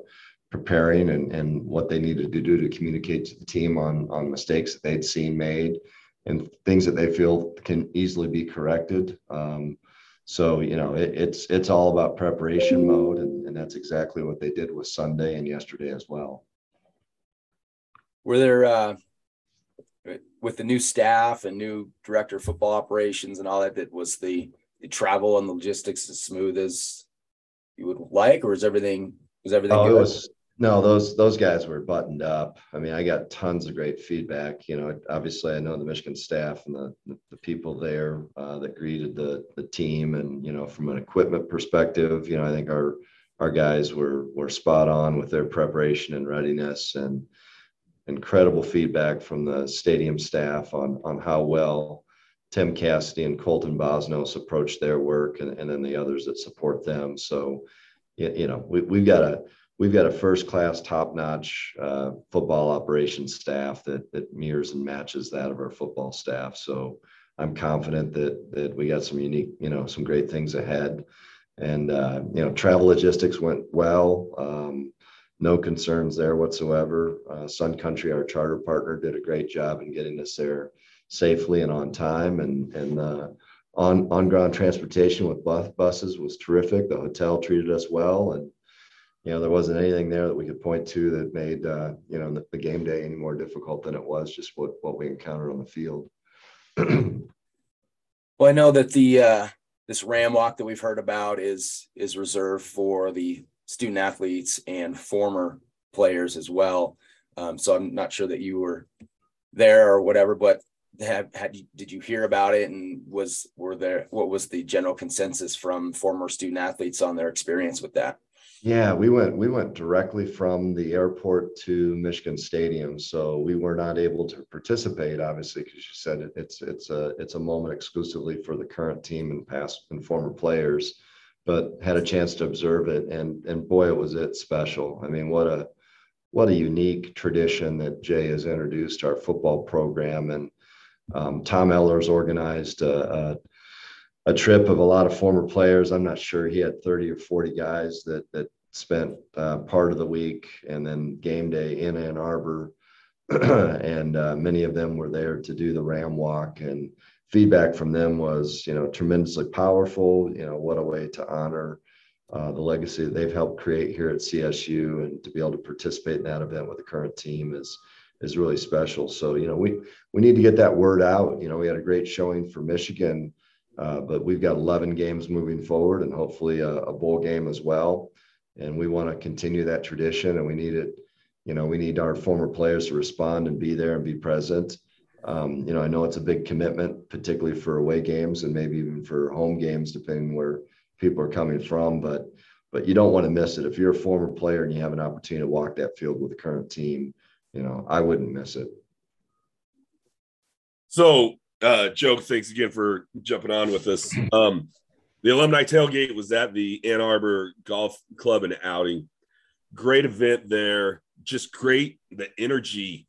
preparing and, and what they needed to do to communicate to the team on, on mistakes that they'd seen made and things that they feel can easily be corrected. Um, so, you know, it, it's, it's all about preparation mode. And, and that's exactly what they did with Sunday and yesterday as well. Were there, uh, with the new staff and new director of football operations and all that, that was the, the travel and the logistics as smooth as you would like, or is everything, was everything oh, good? It was, no, those those guys were buttoned up. I mean, I got tons of great feedback. You know, obviously, I know the Michigan staff and the the people there uh, that greeted the the team, and you know, from an equipment perspective, you know, I think our our guys were were spot on with their preparation and readiness, and incredible feedback from the stadium staff on on how well Tim Cassidy and Colton Bosnos approached their work, and, and then the others that support them. So, you know, we, we've got a we've got a first class, top notch uh, football operations staff that that mirrors and matches that of our football staff. So I'm confident that that we got some unique, you know, some great things ahead. And uh, you know, travel logistics went well. Um, no concerns there whatsoever. Uh, Sun Country, our charter partner, did a great job in getting us there safely and on time. And and uh, on on ground transportation with bus buses was terrific. The hotel treated us well, and you know, there wasn't anything there that we could point to that made, uh, you know, the, the, game day any more difficult than it was just what, what we encountered on the field. well, I know that the, uh, this ram walk that we've heard about is, is reserved for the student athletes and former players as well. Um, so I'm not sure that you were there or whatever, but have had you, did you hear about it and was were there what was the general consensus from former student athletes on their experience with that yeah, we went we went directly from the airport to Michigan Stadium, so we were not able to participate, obviously, because you said it, it's it's a it's a moment exclusively for the current team and past and former players, but had a chance to observe it, and and boy, it was it special. I mean, what a what a unique tradition that Jay has introduced our football program, and um, Tom Ellers organized a, a trip of a lot of former players. I'm not sure he had 30 or 40 guys that that spent uh, part of the week and then game day in Ann Arbor, and uh, many of them were there to do the Ram Walk. And feedback from them was, you know, tremendously powerful. You know, what a way to honor uh, the legacy that they've helped create here at CSU, and to be able to participate in that event with the current team is is really special. So, you know, we we need to get that word out. You know, we had a great showing for Michigan Uh, but we've got 11 games moving forward and hopefully a, a bowl game as well. And we want to continue that tradition and we need it. You know, we need our former players to respond and be there and be present. Um, you know, I know it's a big commitment, particularly for away games and maybe even for home games, depending where people are coming from. But but you don't want to miss it. If you're a former player and you have an opportunity to walk that field with the current team, you know, I wouldn't miss it. So, uh, Joe, thanks again for jumping on with us. Um, the alumni tailgate was at the Ann Arbor Golf Club and outing. Great event there. Just great the energy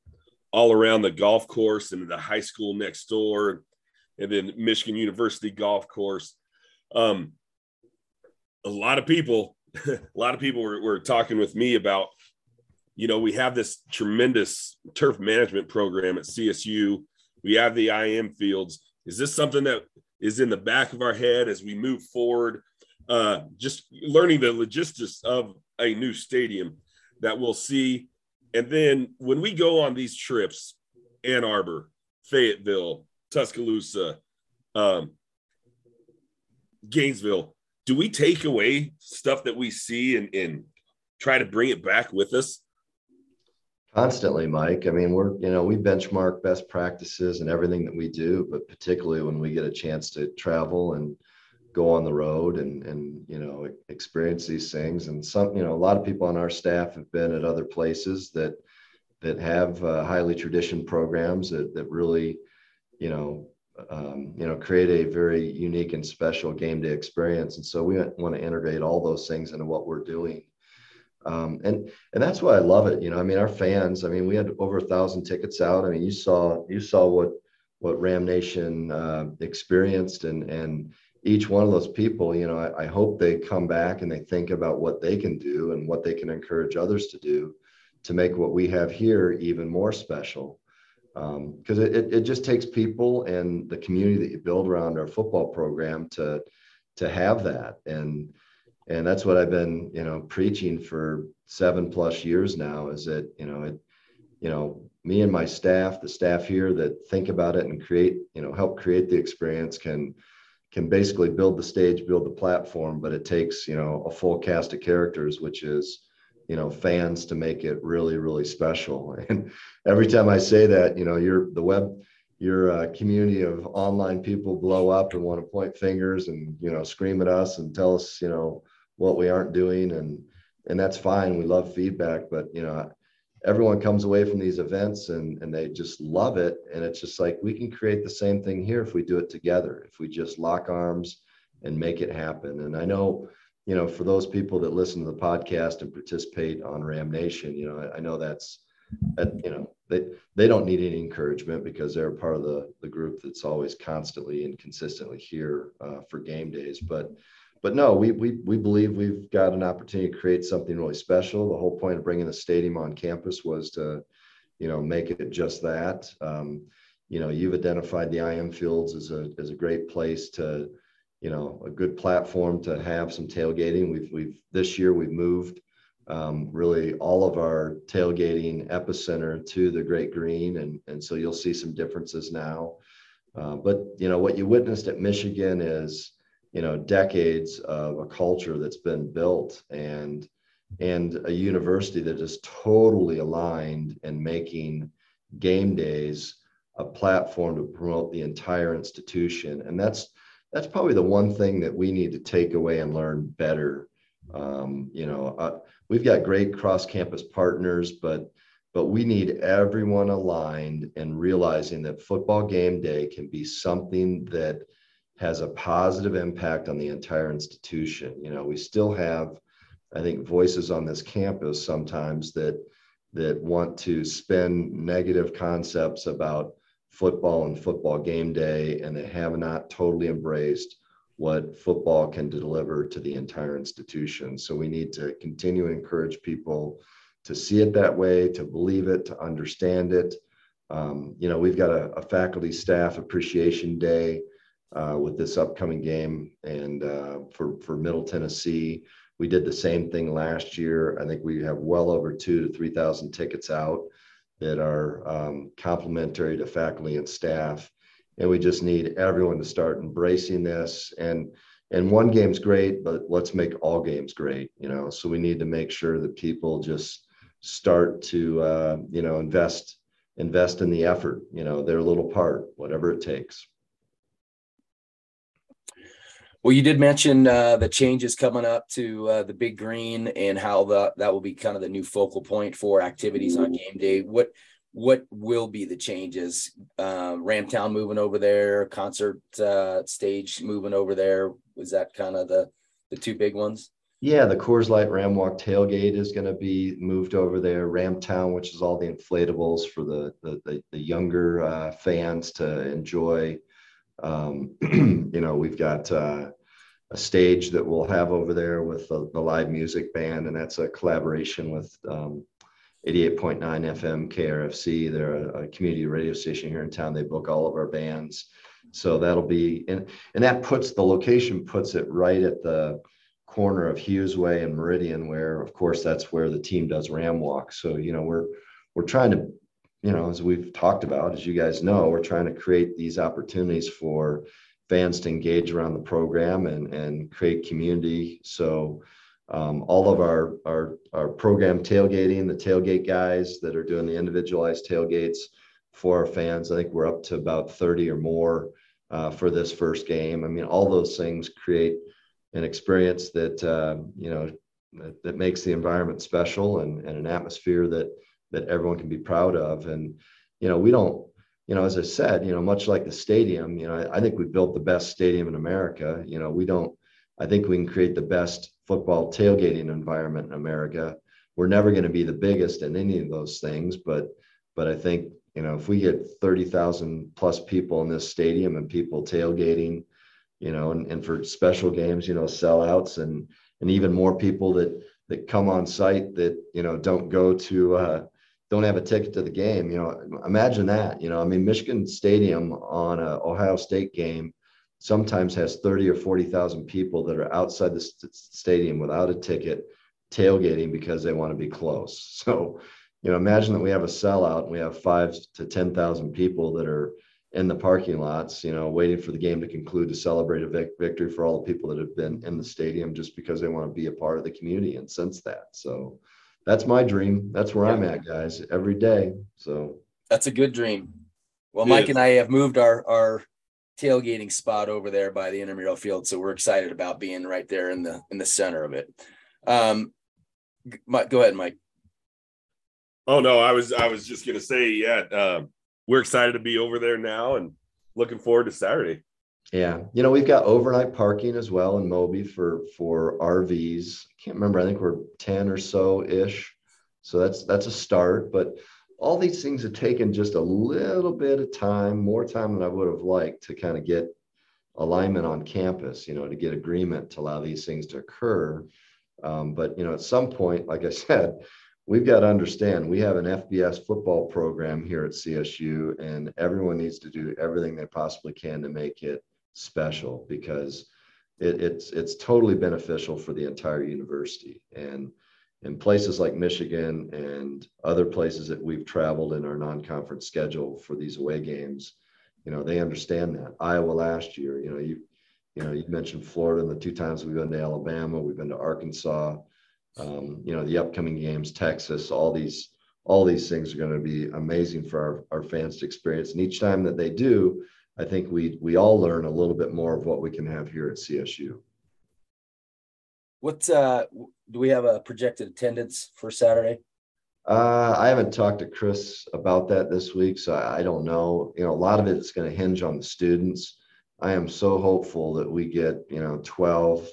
all around the golf course and the high school next door, and then Michigan University golf course. Um, a lot of people, a lot of people were, were talking with me about, you know, we have this tremendous turf management program at CSU. We have the IM fields. Is this something that is in the back of our head as we move forward? Uh, just learning the logistics of a new stadium that we'll see. And then when we go on these trips, Ann Arbor, Fayetteville, Tuscaloosa, um, Gainesville, do we take away stuff that we see and, and try to bring it back with us? Constantly, Mike. I mean, we're, you know, we benchmark best practices and everything that we do, but particularly when we get a chance to travel and go on the road and, and, you know, experience these things. And some, you know, a lot of people on our staff have been at other places that, that have uh, highly tradition programs that, that really, you know, um, you know, create a very unique and special game day experience. And so we want to integrate all those things into what we're doing. Um, and and that's why I love it. You know, I mean, our fans. I mean, we had over a thousand tickets out. I mean, you saw you saw what what Ram Nation uh, experienced, and and each one of those people. You know, I, I hope they come back and they think about what they can do and what they can encourage others to do to make what we have here even more special because um, it, it just takes people and the community that you build around our football program to to have that and and that's what I've been you know preaching for seven plus years now is that you know it you know me and my staff the staff here that think about it and create you know help create the experience can can basically build the stage build the platform but it takes you know a full cast of characters which is you know fans to make it really really special. And every time i say that you know you're the web your uh, community of online people blow up and want to point fingers and you know scream at us and tell us you know what we aren't doing and and that's fine. We love feedback but you know everyone comes away from these events and and they just love it. And it's just like we can create the same thing here if we do it together if we just lock arms and make it happen. And i know you know, for those people that listen to the podcast and participate on Ram Nation, you know, I, I know that's that, you know, they they don't need any encouragement because they're part of the the group that's always constantly and consistently here uh, for game days. But but no, we we we believe we've got an opportunity to create something really special. The whole point of bringing the stadium on campus was to, you know, make it just that. Um, you know, you've identified the IM Fields as a as a great place to you know a good platform to have some tailgating. We've we've this year we've moved um, really all of our tailgating epicenter to the Great Green, and and so you'll see some differences now. Uh, but you know what you witnessed at Michigan is you know decades of a culture that's been built and and a university that is totally aligned and making game days a platform to promote the entire institution and that's that's probably the one thing that we need to take away and learn better. Um, you know, uh, we've got great cross campus partners, but but we need everyone aligned and realizing that football game day can be something that has a positive impact on the entire institution. You know, we still have, I think, voices on this campus sometimes that that want to spin negative concepts about football and football game day, and they have not totally embraced what football can deliver to the entire institution. So we need to continue to encourage people to see it that way, to believe it, to understand it. Um, you know, we've got a, a faculty staff appreciation day uh, with this upcoming game, and uh, for for Middle Tennessee, we did the same thing last year. I think we have well over two to three thousand tickets out that are um, complementary to faculty and staff. and we just need everyone to start embracing this and and one game's great but let's make all games great you know so we need to make sure that people just start to uh, you know invest invest in the effort you know their little part whatever it takes well you did mention uh, the changes coming up to uh, the big green and how the, that will be kind of the new focal point for activities on game day what what will be the changes? Uh, Ramtown moving over there, concert uh, stage moving over there. Was that kind of the the two big ones? Yeah, the Coors Light Ramwalk tailgate is going to be moved over there. Ramtown, which is all the inflatables for the the, the, the younger uh, fans to enjoy. Um, you know, we've got uh, a stage that we'll have over there with the, the, live music band, and that's a collaboration with um, 88.9 FM KRFC. They're a, a, community radio station here in town. They book all of our bands. So that'll be, and, and that puts the location puts it right at the corner of Hughesway and Meridian, where of course that's where the team does Ram Walk. So, you know, we're, we're trying to, you know, as we've talked about, as you guys know, we're trying to create these opportunities for fans to engage around the program and, and create community. So, um, all of our, our, our program tailgating, the tailgate guys that are doing the individualized tailgates for our fans. I think we're up to about 30 or more uh, for this first game. I mean, all those things create an experience that, uh, you know, that, that, makes the environment special and, and an atmosphere that, that everyone can be proud of. And, you know, we don't, you know, as I said, you know, much like the stadium, you know, I, I think we built the best stadium in America. You know, we don't, I think we can create the best football tailgating environment in America. We're never going to be the biggest in any of those things, but but I think you know if we get thirty thousand plus people in this stadium and people tailgating, you know, and, and for special games, you know, sellouts and and even more people that that come on site that you know don't go to uh, don't have a ticket to the game. You know, imagine that. You know, I mean, Michigan Stadium on a Ohio State game sometimes has 30 or 40,000 people that are outside the st- stadium without a ticket tailgating because they want to be close. So, you know, imagine that we have a sellout and we have five to 10,000 people that are in the parking lots, you know, waiting for the game to conclude to celebrate a vic- victory for all the people that have been in the stadium just because they want to be a part of the community and sense that. So that's my dream. That's where yeah. I'm at, guys, every day. So that's a good dream. Well, Mike and I have moved our, our tailgating spot over there by the intramural field. So we're excited about being right there in the in the center of it. Um, Mike, go ahead, Mike. Oh no, I was I was just gonna say, yeah, uh, we're excited to be over there now and looking forward to Saturday. Yeah, you know we've got overnight parking as well in Moby for for RVs. I can't remember. I think we're ten or so ish. So that's that's a start, but all these things have taken just a little bit of time, more time than I would have liked to kind of get alignment on campus, you know, to get agreement to allow these things to occur. Um, but, you know, at some point, like I said, we've got to understand we have an FBS football program here at CSU, and everyone needs to do everything they possibly can to make it special because it, it's it's totally beneficial for the entire university. And in places like Michigan and other places that we've traveled in our non-conference schedule for these away games, you know, they understand that. Iowa last year, you know, you you know, you mentioned Florida and the two times we've been to Alabama, we've been to Arkansas, um, you know, the upcoming games, Texas, all these all these things are going to be amazing for our, our fans to experience. And each time that they do, I think we we all learn a little bit more of what we can have here at CSU. What uh, do we have a projected attendance for Saturday? Uh, I haven't talked to Chris about that this week, so I don't know. You know, a lot of it is going to hinge on the students. I am so hopeful that we get you know 12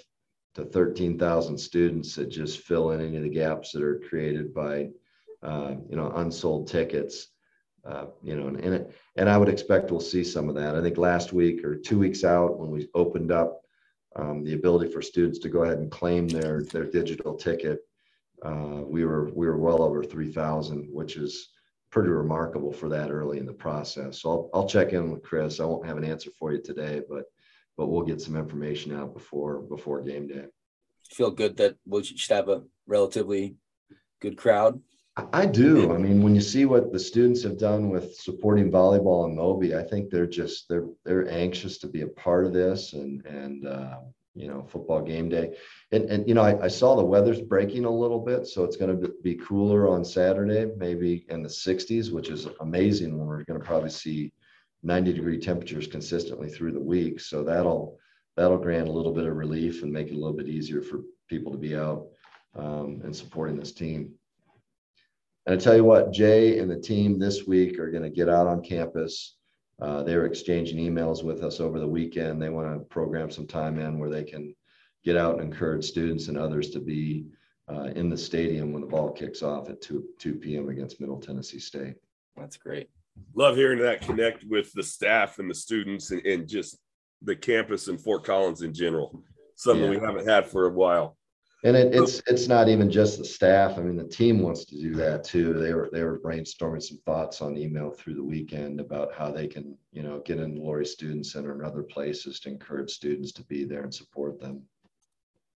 to 13,000 students that just fill in any of the gaps that are created by uh, you know unsold tickets. Uh, you know, and it, and I would expect we'll see some of that. I think last week or two weeks out when we opened up um, the ability for students to go ahead and claim their their digital ticket. Uh, we were we were well over 3,000, which is pretty remarkable for that early in the process. So I'll, I'll check in with Chris. I won't have an answer for you today, but but we'll get some information out before before game day. Feel good that we should have a relatively good crowd. I do. I mean, when you see what the students have done with supporting volleyball and Moby, I think they're just they're they're anxious to be a part of this and and uh, you know football game day. And and you know I, I saw the weather's breaking a little bit, so it's going to be cooler on Saturday, maybe in the 60s, which is amazing. When we're going to probably see 90 degree temperatures consistently through the week, so that'll that'll grant a little bit of relief and make it a little bit easier for people to be out um, and supporting this team. And I tell you what, Jay and the team this week are going to get out on campus. Uh, they're exchanging emails with us over the weekend. They want to program some time in where they can get out and encourage students and others to be uh, in the stadium when the ball kicks off at 2, 2 p.m. against Middle Tennessee State. That's great. Love hearing that connect with the staff and the students and, and just the campus and Fort Collins in general. Something yeah. we haven't had for a while. And it, it's it's not even just the staff. I mean, the team wants to do that too. They were they were brainstorming some thoughts on email through the weekend about how they can you know get in Lory Student Center and other places to encourage students to be there and support them.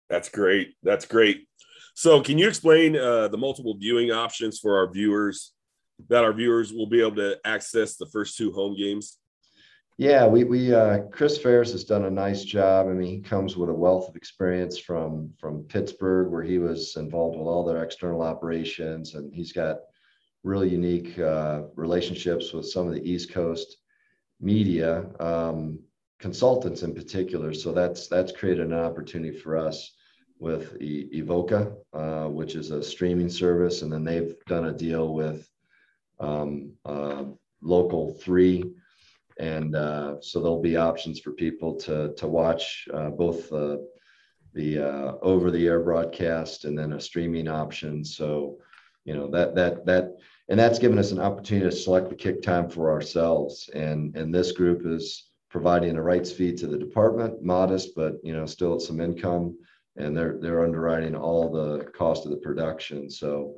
That's great. That's great. So, can you explain uh, the multiple viewing options for our viewers that our viewers will be able to access the first two home games? Yeah, we we uh, Chris Ferris has done a nice job. I mean, he comes with a wealth of experience from from Pittsburgh, where he was involved with all their external operations, and he's got really unique uh, relationships with some of the East Coast media um, consultants in particular. So that's that's created an opportunity for us with e- Evoca, uh, which is a streaming service, and then they've done a deal with um, uh, Local Three and uh, so there'll be options for people to to watch uh, both the the uh, over the air broadcast and then a streaming option. So you know that that that and that's given us an opportunity to select the kick time for ourselves. And and this group is providing a rights fee to the department, modest, but you know still at some income, and they're they're underwriting all the cost of the production. So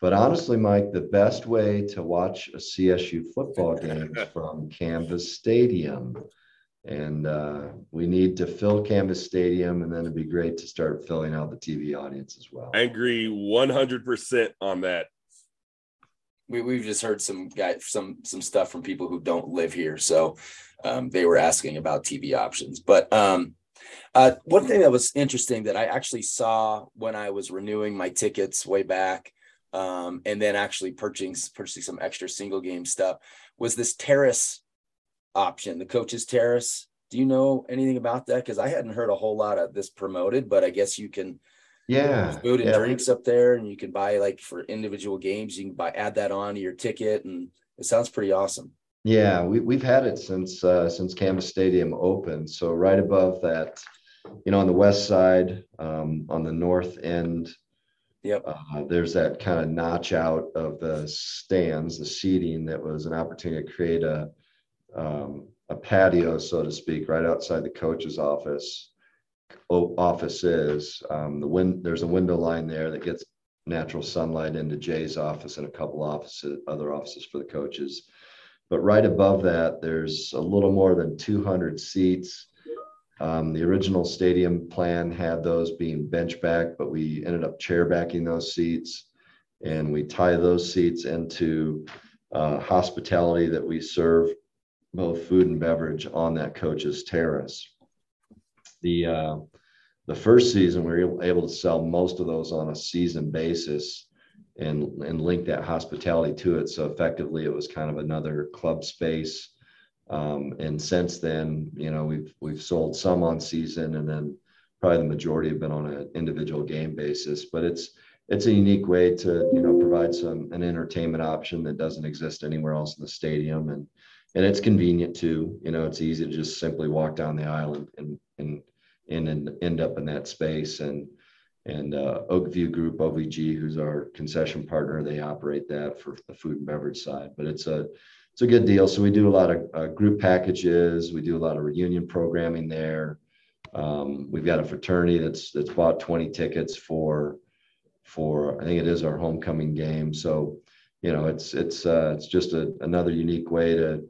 but honestly, Mike, the best way to watch a CSU football game is from Canvas Stadium. And uh, we need to fill Canvas Stadium, and then it'd be great to start filling out the TV audience as well. I agree 100% on that. We, we've just heard some guys some some stuff from people who don't live here, so um, they were asking about TV options. But um, uh, one thing that was interesting that I actually saw when I was renewing my tickets way back um, and then actually purchasing purchasing some extra single game stuff was this terrace option, the coach's terrace. Do you know anything about that? Because I hadn't heard a whole lot of this promoted, but I guess you can yeah food and yeah. drinks up there and you can buy like for individual games you can buy add that on to your ticket and it sounds pretty awesome yeah we, we've had it since uh, since canvas stadium opened so right above that you know on the west side um, on the north end Yep. Uh, there's that kind of notch out of the stands, the seating that was an opportunity to create a um, a patio, so to speak, right outside the coach's office. Offices. Um, the wind there's a window line there that gets natural sunlight into Jay's office and a couple offices, other offices for the coaches. But right above that, there's a little more than 200 seats um, the original stadium plan had those being bench back, but we ended up chair backing those seats and we tie those seats into uh, hospitality that we serve both food and beverage on that coach's terrace. The uh, the first season we were able to sell most of those on a season basis and and link that hospitality to it. So effectively, it was kind of another club space um, and since then, you know, we've we've sold some on season, and then probably the majority have been on an individual game basis. But it's it's a unique way to you know provide some an entertainment option that doesn't exist anywhere else in the stadium, and and it's convenient too. You know, it's easy to just simply walk down the aisle and and and, and, end up in that space. And and uh, Oakview Group OVG, who's our concession partner, they operate that for the food and beverage side. But it's a it's a good deal. So we do a lot of uh, group packages. We do a lot of reunion programming there. Um, we've got a fraternity that's that's bought 20 tickets for for I think it is our homecoming game. So you know it's it's uh, it's just a, another unique way to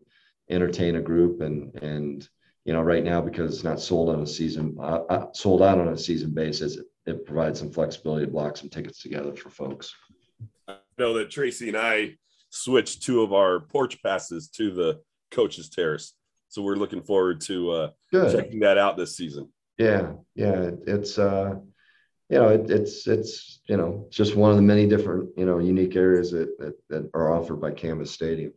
entertain a group and and you know right now because it's not sold on a season uh, uh sold out on a season basis it, it provides some flexibility to block some tickets together for folks I know that Tracy and I switched two of our porch passes to the coach's terrace. So we're looking forward to uh, checking that out this season. Yeah, yeah, it's uh, you know, it, it's it's you know, just one of the many different you know unique areas that, that that are offered by Canvas Stadium.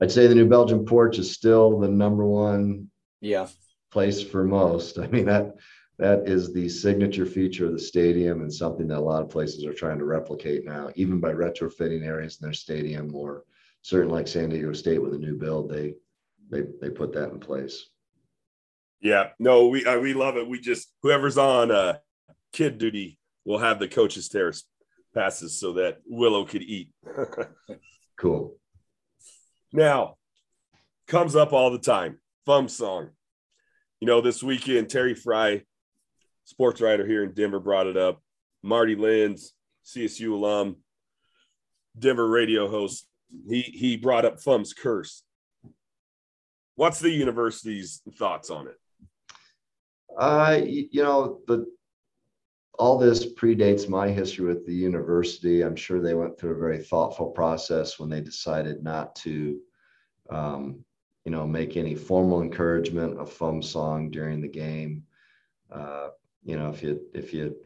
I'd say the New Belgium porch is still the number one yeah place for most. I mean that that is the signature feature of the stadium and something that a lot of places are trying to replicate now, even by retrofitting areas in their stadium or certain like San Diego State with a new build, they they they put that in place. Yeah, no, we uh, we love it. We just whoever's on uh, kid duty will have the coaches terrace passes so that Willow could eat. cool. Now, comes up all the time. Fum song. You know, this weekend Terry Frei, sports writer here in Denver, brought it up. Marty Lenz, CSU alum, Denver radio host, he he brought up Fum's curse. What's the university's thoughts on it? Uh, you know, the all this predates my history with the university. I'm sure they went through a very thoughtful process when they decided not to, um, you know, make any formal encouragement of Fum song during the game. Uh, you know, if you if you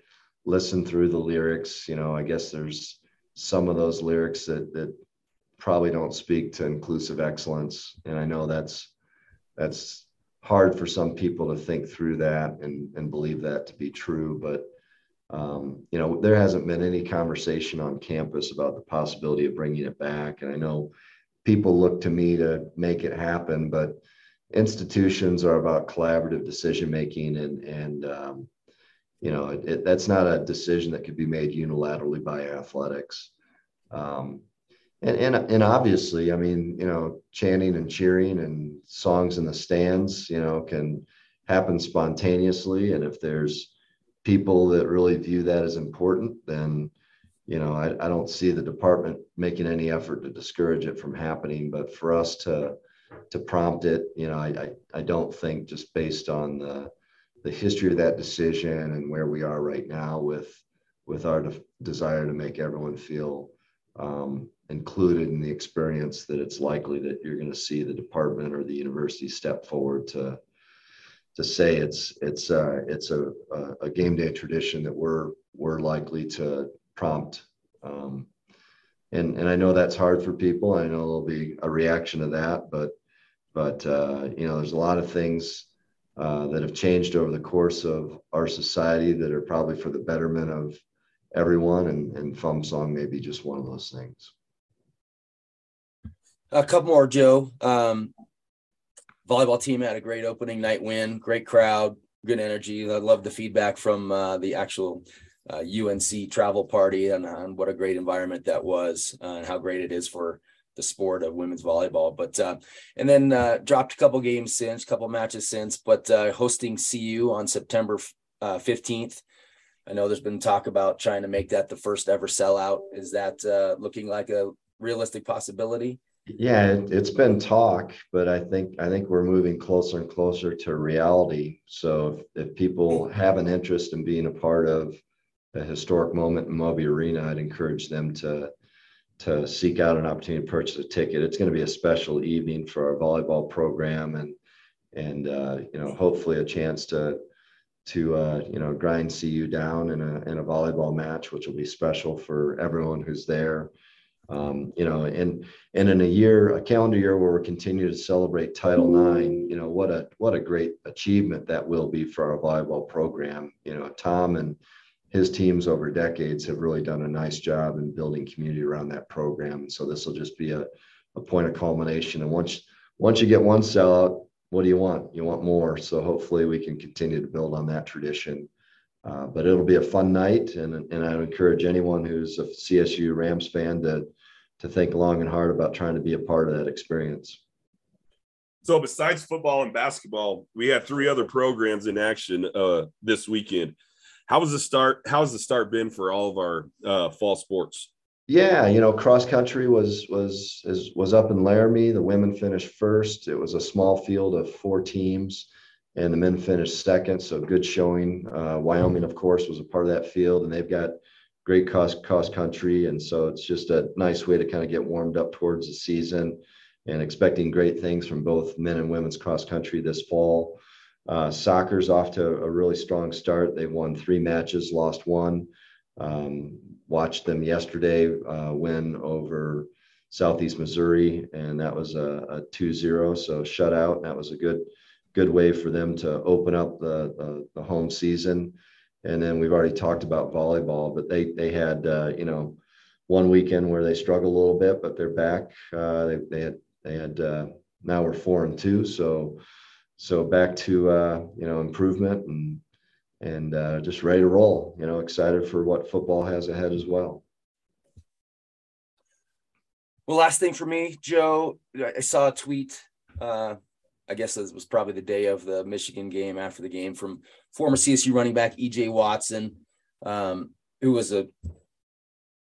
listen through the lyrics, you know, I guess there's some of those lyrics that that probably don't speak to inclusive excellence, and I know that's that's hard for some people to think through that and, and believe that to be true. But, um, you know, there hasn't been any conversation on campus about the possibility of bringing it back. And I know people look to me to make it happen, but institutions are about collaborative decision making and, and, um, you know, it, it, that's not a decision that could be made unilaterally by athletics. Um, and, and and obviously, I mean, you know, chanting and cheering and songs in the stands, you know, can happen spontaneously. And if there's people that really view that as important, then you know, I, I don't see the department making any effort to discourage it from happening. But for us to to prompt it, you know, I I, I don't think just based on the the history of that decision and where we are right now with with our de- desire to make everyone feel um, included in the experience that it's likely that you're going to see the department or the university step forward to to say it's it's uh, it's a, a game day tradition that we're we're likely to prompt um, and and I know that's hard for people. I know there'll be a reaction to that but but uh, you know there's a lot of things uh, that have changed over the course of our society that are probably for the betterment of everyone and and Fum Song may be just one of those things a couple more, Joe. Um, volleyball team had a great opening night win, great crowd, good energy. I love the feedback from uh, the actual uh, UNC travel party and, and, what a great environment that was, uh, and how great it is for the sport of women's volleyball. But uh, and then uh, dropped a couple games since, a couple matches since, but uh, hosting CU on September fifteenth. I know there's been talk about trying to make that the first ever sellout. Is that looking like a realistic possibility? Yeah, it, has been talk, but I think I think we're moving closer and closer to reality. So if, if people have an interest in being a part of a historic moment in Moby Arena, I'd encourage them to to seek out an opportunity to purchase a ticket. It's going to be a special evening for our volleyball program, and and uh, you know hopefully a chance to to uh, you know grind CU down in a in a volleyball match, which will be special for everyone who's there um, you know, and and in a year, a calendar year where we're continuing to celebrate Title IX, you know, what a what a great achievement that will be for our volleyball program. You know, Tom and his teams over decades have really done a nice job in building community around that program. And so this will just be a, a point of culmination. And once once you get one sellout, what do you want? You want more. So hopefully we can continue to build on that tradition uh, but it'll be a fun night, and and I encourage anyone who's a CSU Rams fan to to think long and hard about trying to be a part of that experience. So, besides football and basketball, we have three other programs in action uh, this weekend. How was the start? How has the start been for all of our uh, fall sports? Yeah, you know, cross country was was is, was up in Laramie. The women finished first. It was a small field of four teams and the men finished second. So good showing. Uh, Wyoming, of course, was a part of that field, and they've got great cross cross country, and so it's just a nice way to kind of get warmed up towards the season. And expecting great things from both men and women's cross country this fall. Uh, soccer's off to a really strong start. They've won three matches, lost one. Um, watched them yesterday uh, win over Southeast Missouri, and that was a, a 2-0, so shutout. That was a good good way for them to open up the, the, the home season. And then we've already talked about volleyball, but they they had uh, you know one weekend where they struggled a little bit, but they're back. Uh, they, they had they had uh, now we're four and two, so so back to uh, you know improvement and and uh, just ready to roll. You know, excited for what football has ahead as well. Well, last thing for me, Joe, I saw a tweet. Uh, I guess it was probably the day of the Michigan game after the game from former CSU running back EJ Watson, um, who was a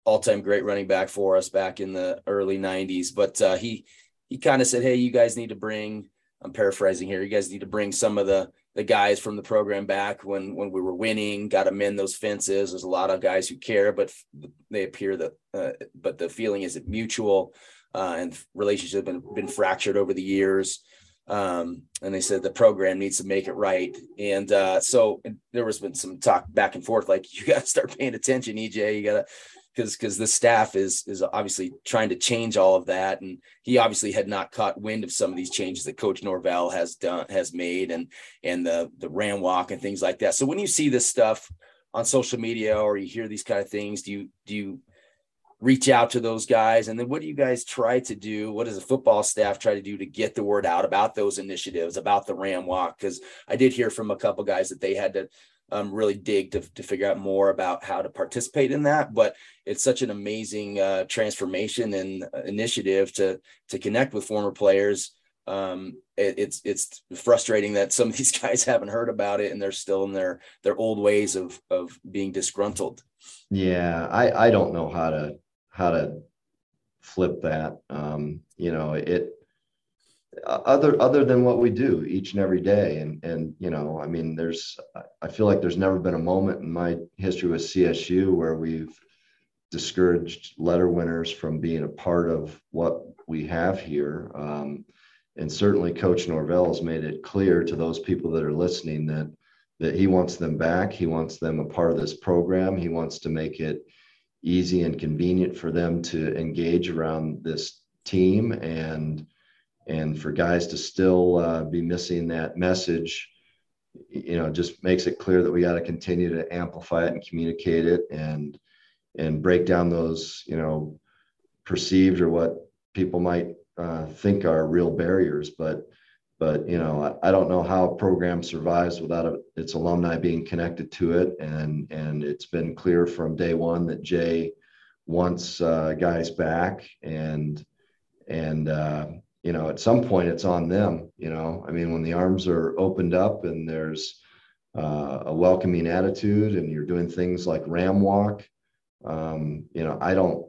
all-time great running back for us back in the early 90s. But uh, he he kind of said, "Hey, you guys need to bring." I'm paraphrasing here. You guys need to bring some of the the guys from the program back when when we were winning. Got to mend those fences. There's a lot of guys who care, but they appear that. Uh, but the feeling isn't mutual, uh, and relationships have been been fractured over the years um, and they said the program needs to make it right. And uh, so there was been some talk back and forth, like you got to start paying attention, EJ. You got to because because the staff is is obviously trying to change all of that, and he obviously had not caught wind of some of these changes that Coach Norvell has done has made, and and the the ram walk and things like that. So when you see this stuff on social media or you hear these kind of things, do you do you reach out to those guys? And then what do you guys try to do? What does the football staff try to do to get the word out about those initiatives about the ram walk? Because i did hear from a couple guys that they had to um, really dig to, to figure out more about how to participate in that. But it's such an amazing uh, transformation and uh, initiative to to connect with former players. Um, it, it's it's frustrating that some of these guys haven't heard about it and they're still in their their old ways of of being disgruntled. Yeah i i don't know how to how to flip that. Um, you know, it other other than what we do each and every day, and and you know, I mean, there's I feel like there's never been a moment in my history with CSU where we've discouraged letter winners from being a part of what we have here. Um, and certainly, Coach Norvell has made it clear to those people that are listening that that he wants them back. He wants them a part of this program. He wants to make it easy and convenient for them to engage around this team and and for guys to still uh, be missing that message you know just makes it clear that we got to continue to amplify it and communicate it and and break down those you know perceived or what people might uh, think are real barriers. But but you know I, I, don't know how a program survives without a, its alumni being connected to it. And and it's been clear from day one that jay wants uh, guys back. And and uh, you know at some point it's on them you know. I mean when the arms are opened up and there's uh, a welcoming attitude and you're doing things like ram walk um, you know i don't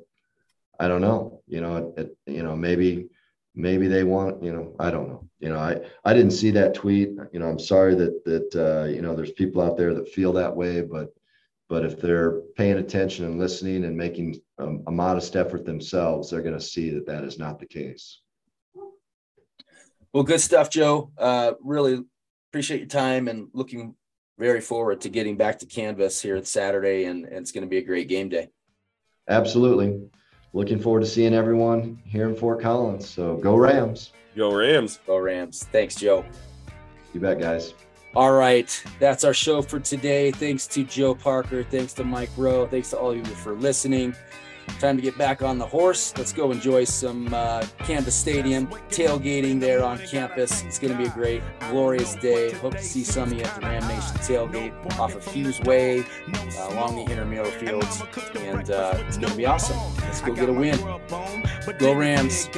i don't know. You know it, it, you know maybe maybe they want you know i don't know. You know i i didn't see that tweet. You know i'm sorry that that uh, you know there's people out there that feel that way but but if they're paying attention and listening and making a, a modest effort themselves they're going to see that that is not the case well good stuff joe uh, really appreciate your time and looking very forward to getting back to canvas here at saturday and, and it's going to be a great game day absolutely looking forward to seeing everyone here in Fort Collins. So go Rams. Go Rams. Go Rams. Thanks, Joe. You bet, guys. All right. That's our show for today. Thanks to Joe Parker. Thanks to Mike Rowe. Thanks to all of you for listening. Time to get back on the horse. Let's go enjoy some uh, Canvas Stadium tailgating there on campus. It's going to be a great, glorious day. Hope to see some of you at the Ram Nation tailgate off of Hughes Way uh, along the intramural fields, and uh, it's going to be awesome. Let's go get a win. Go Rams.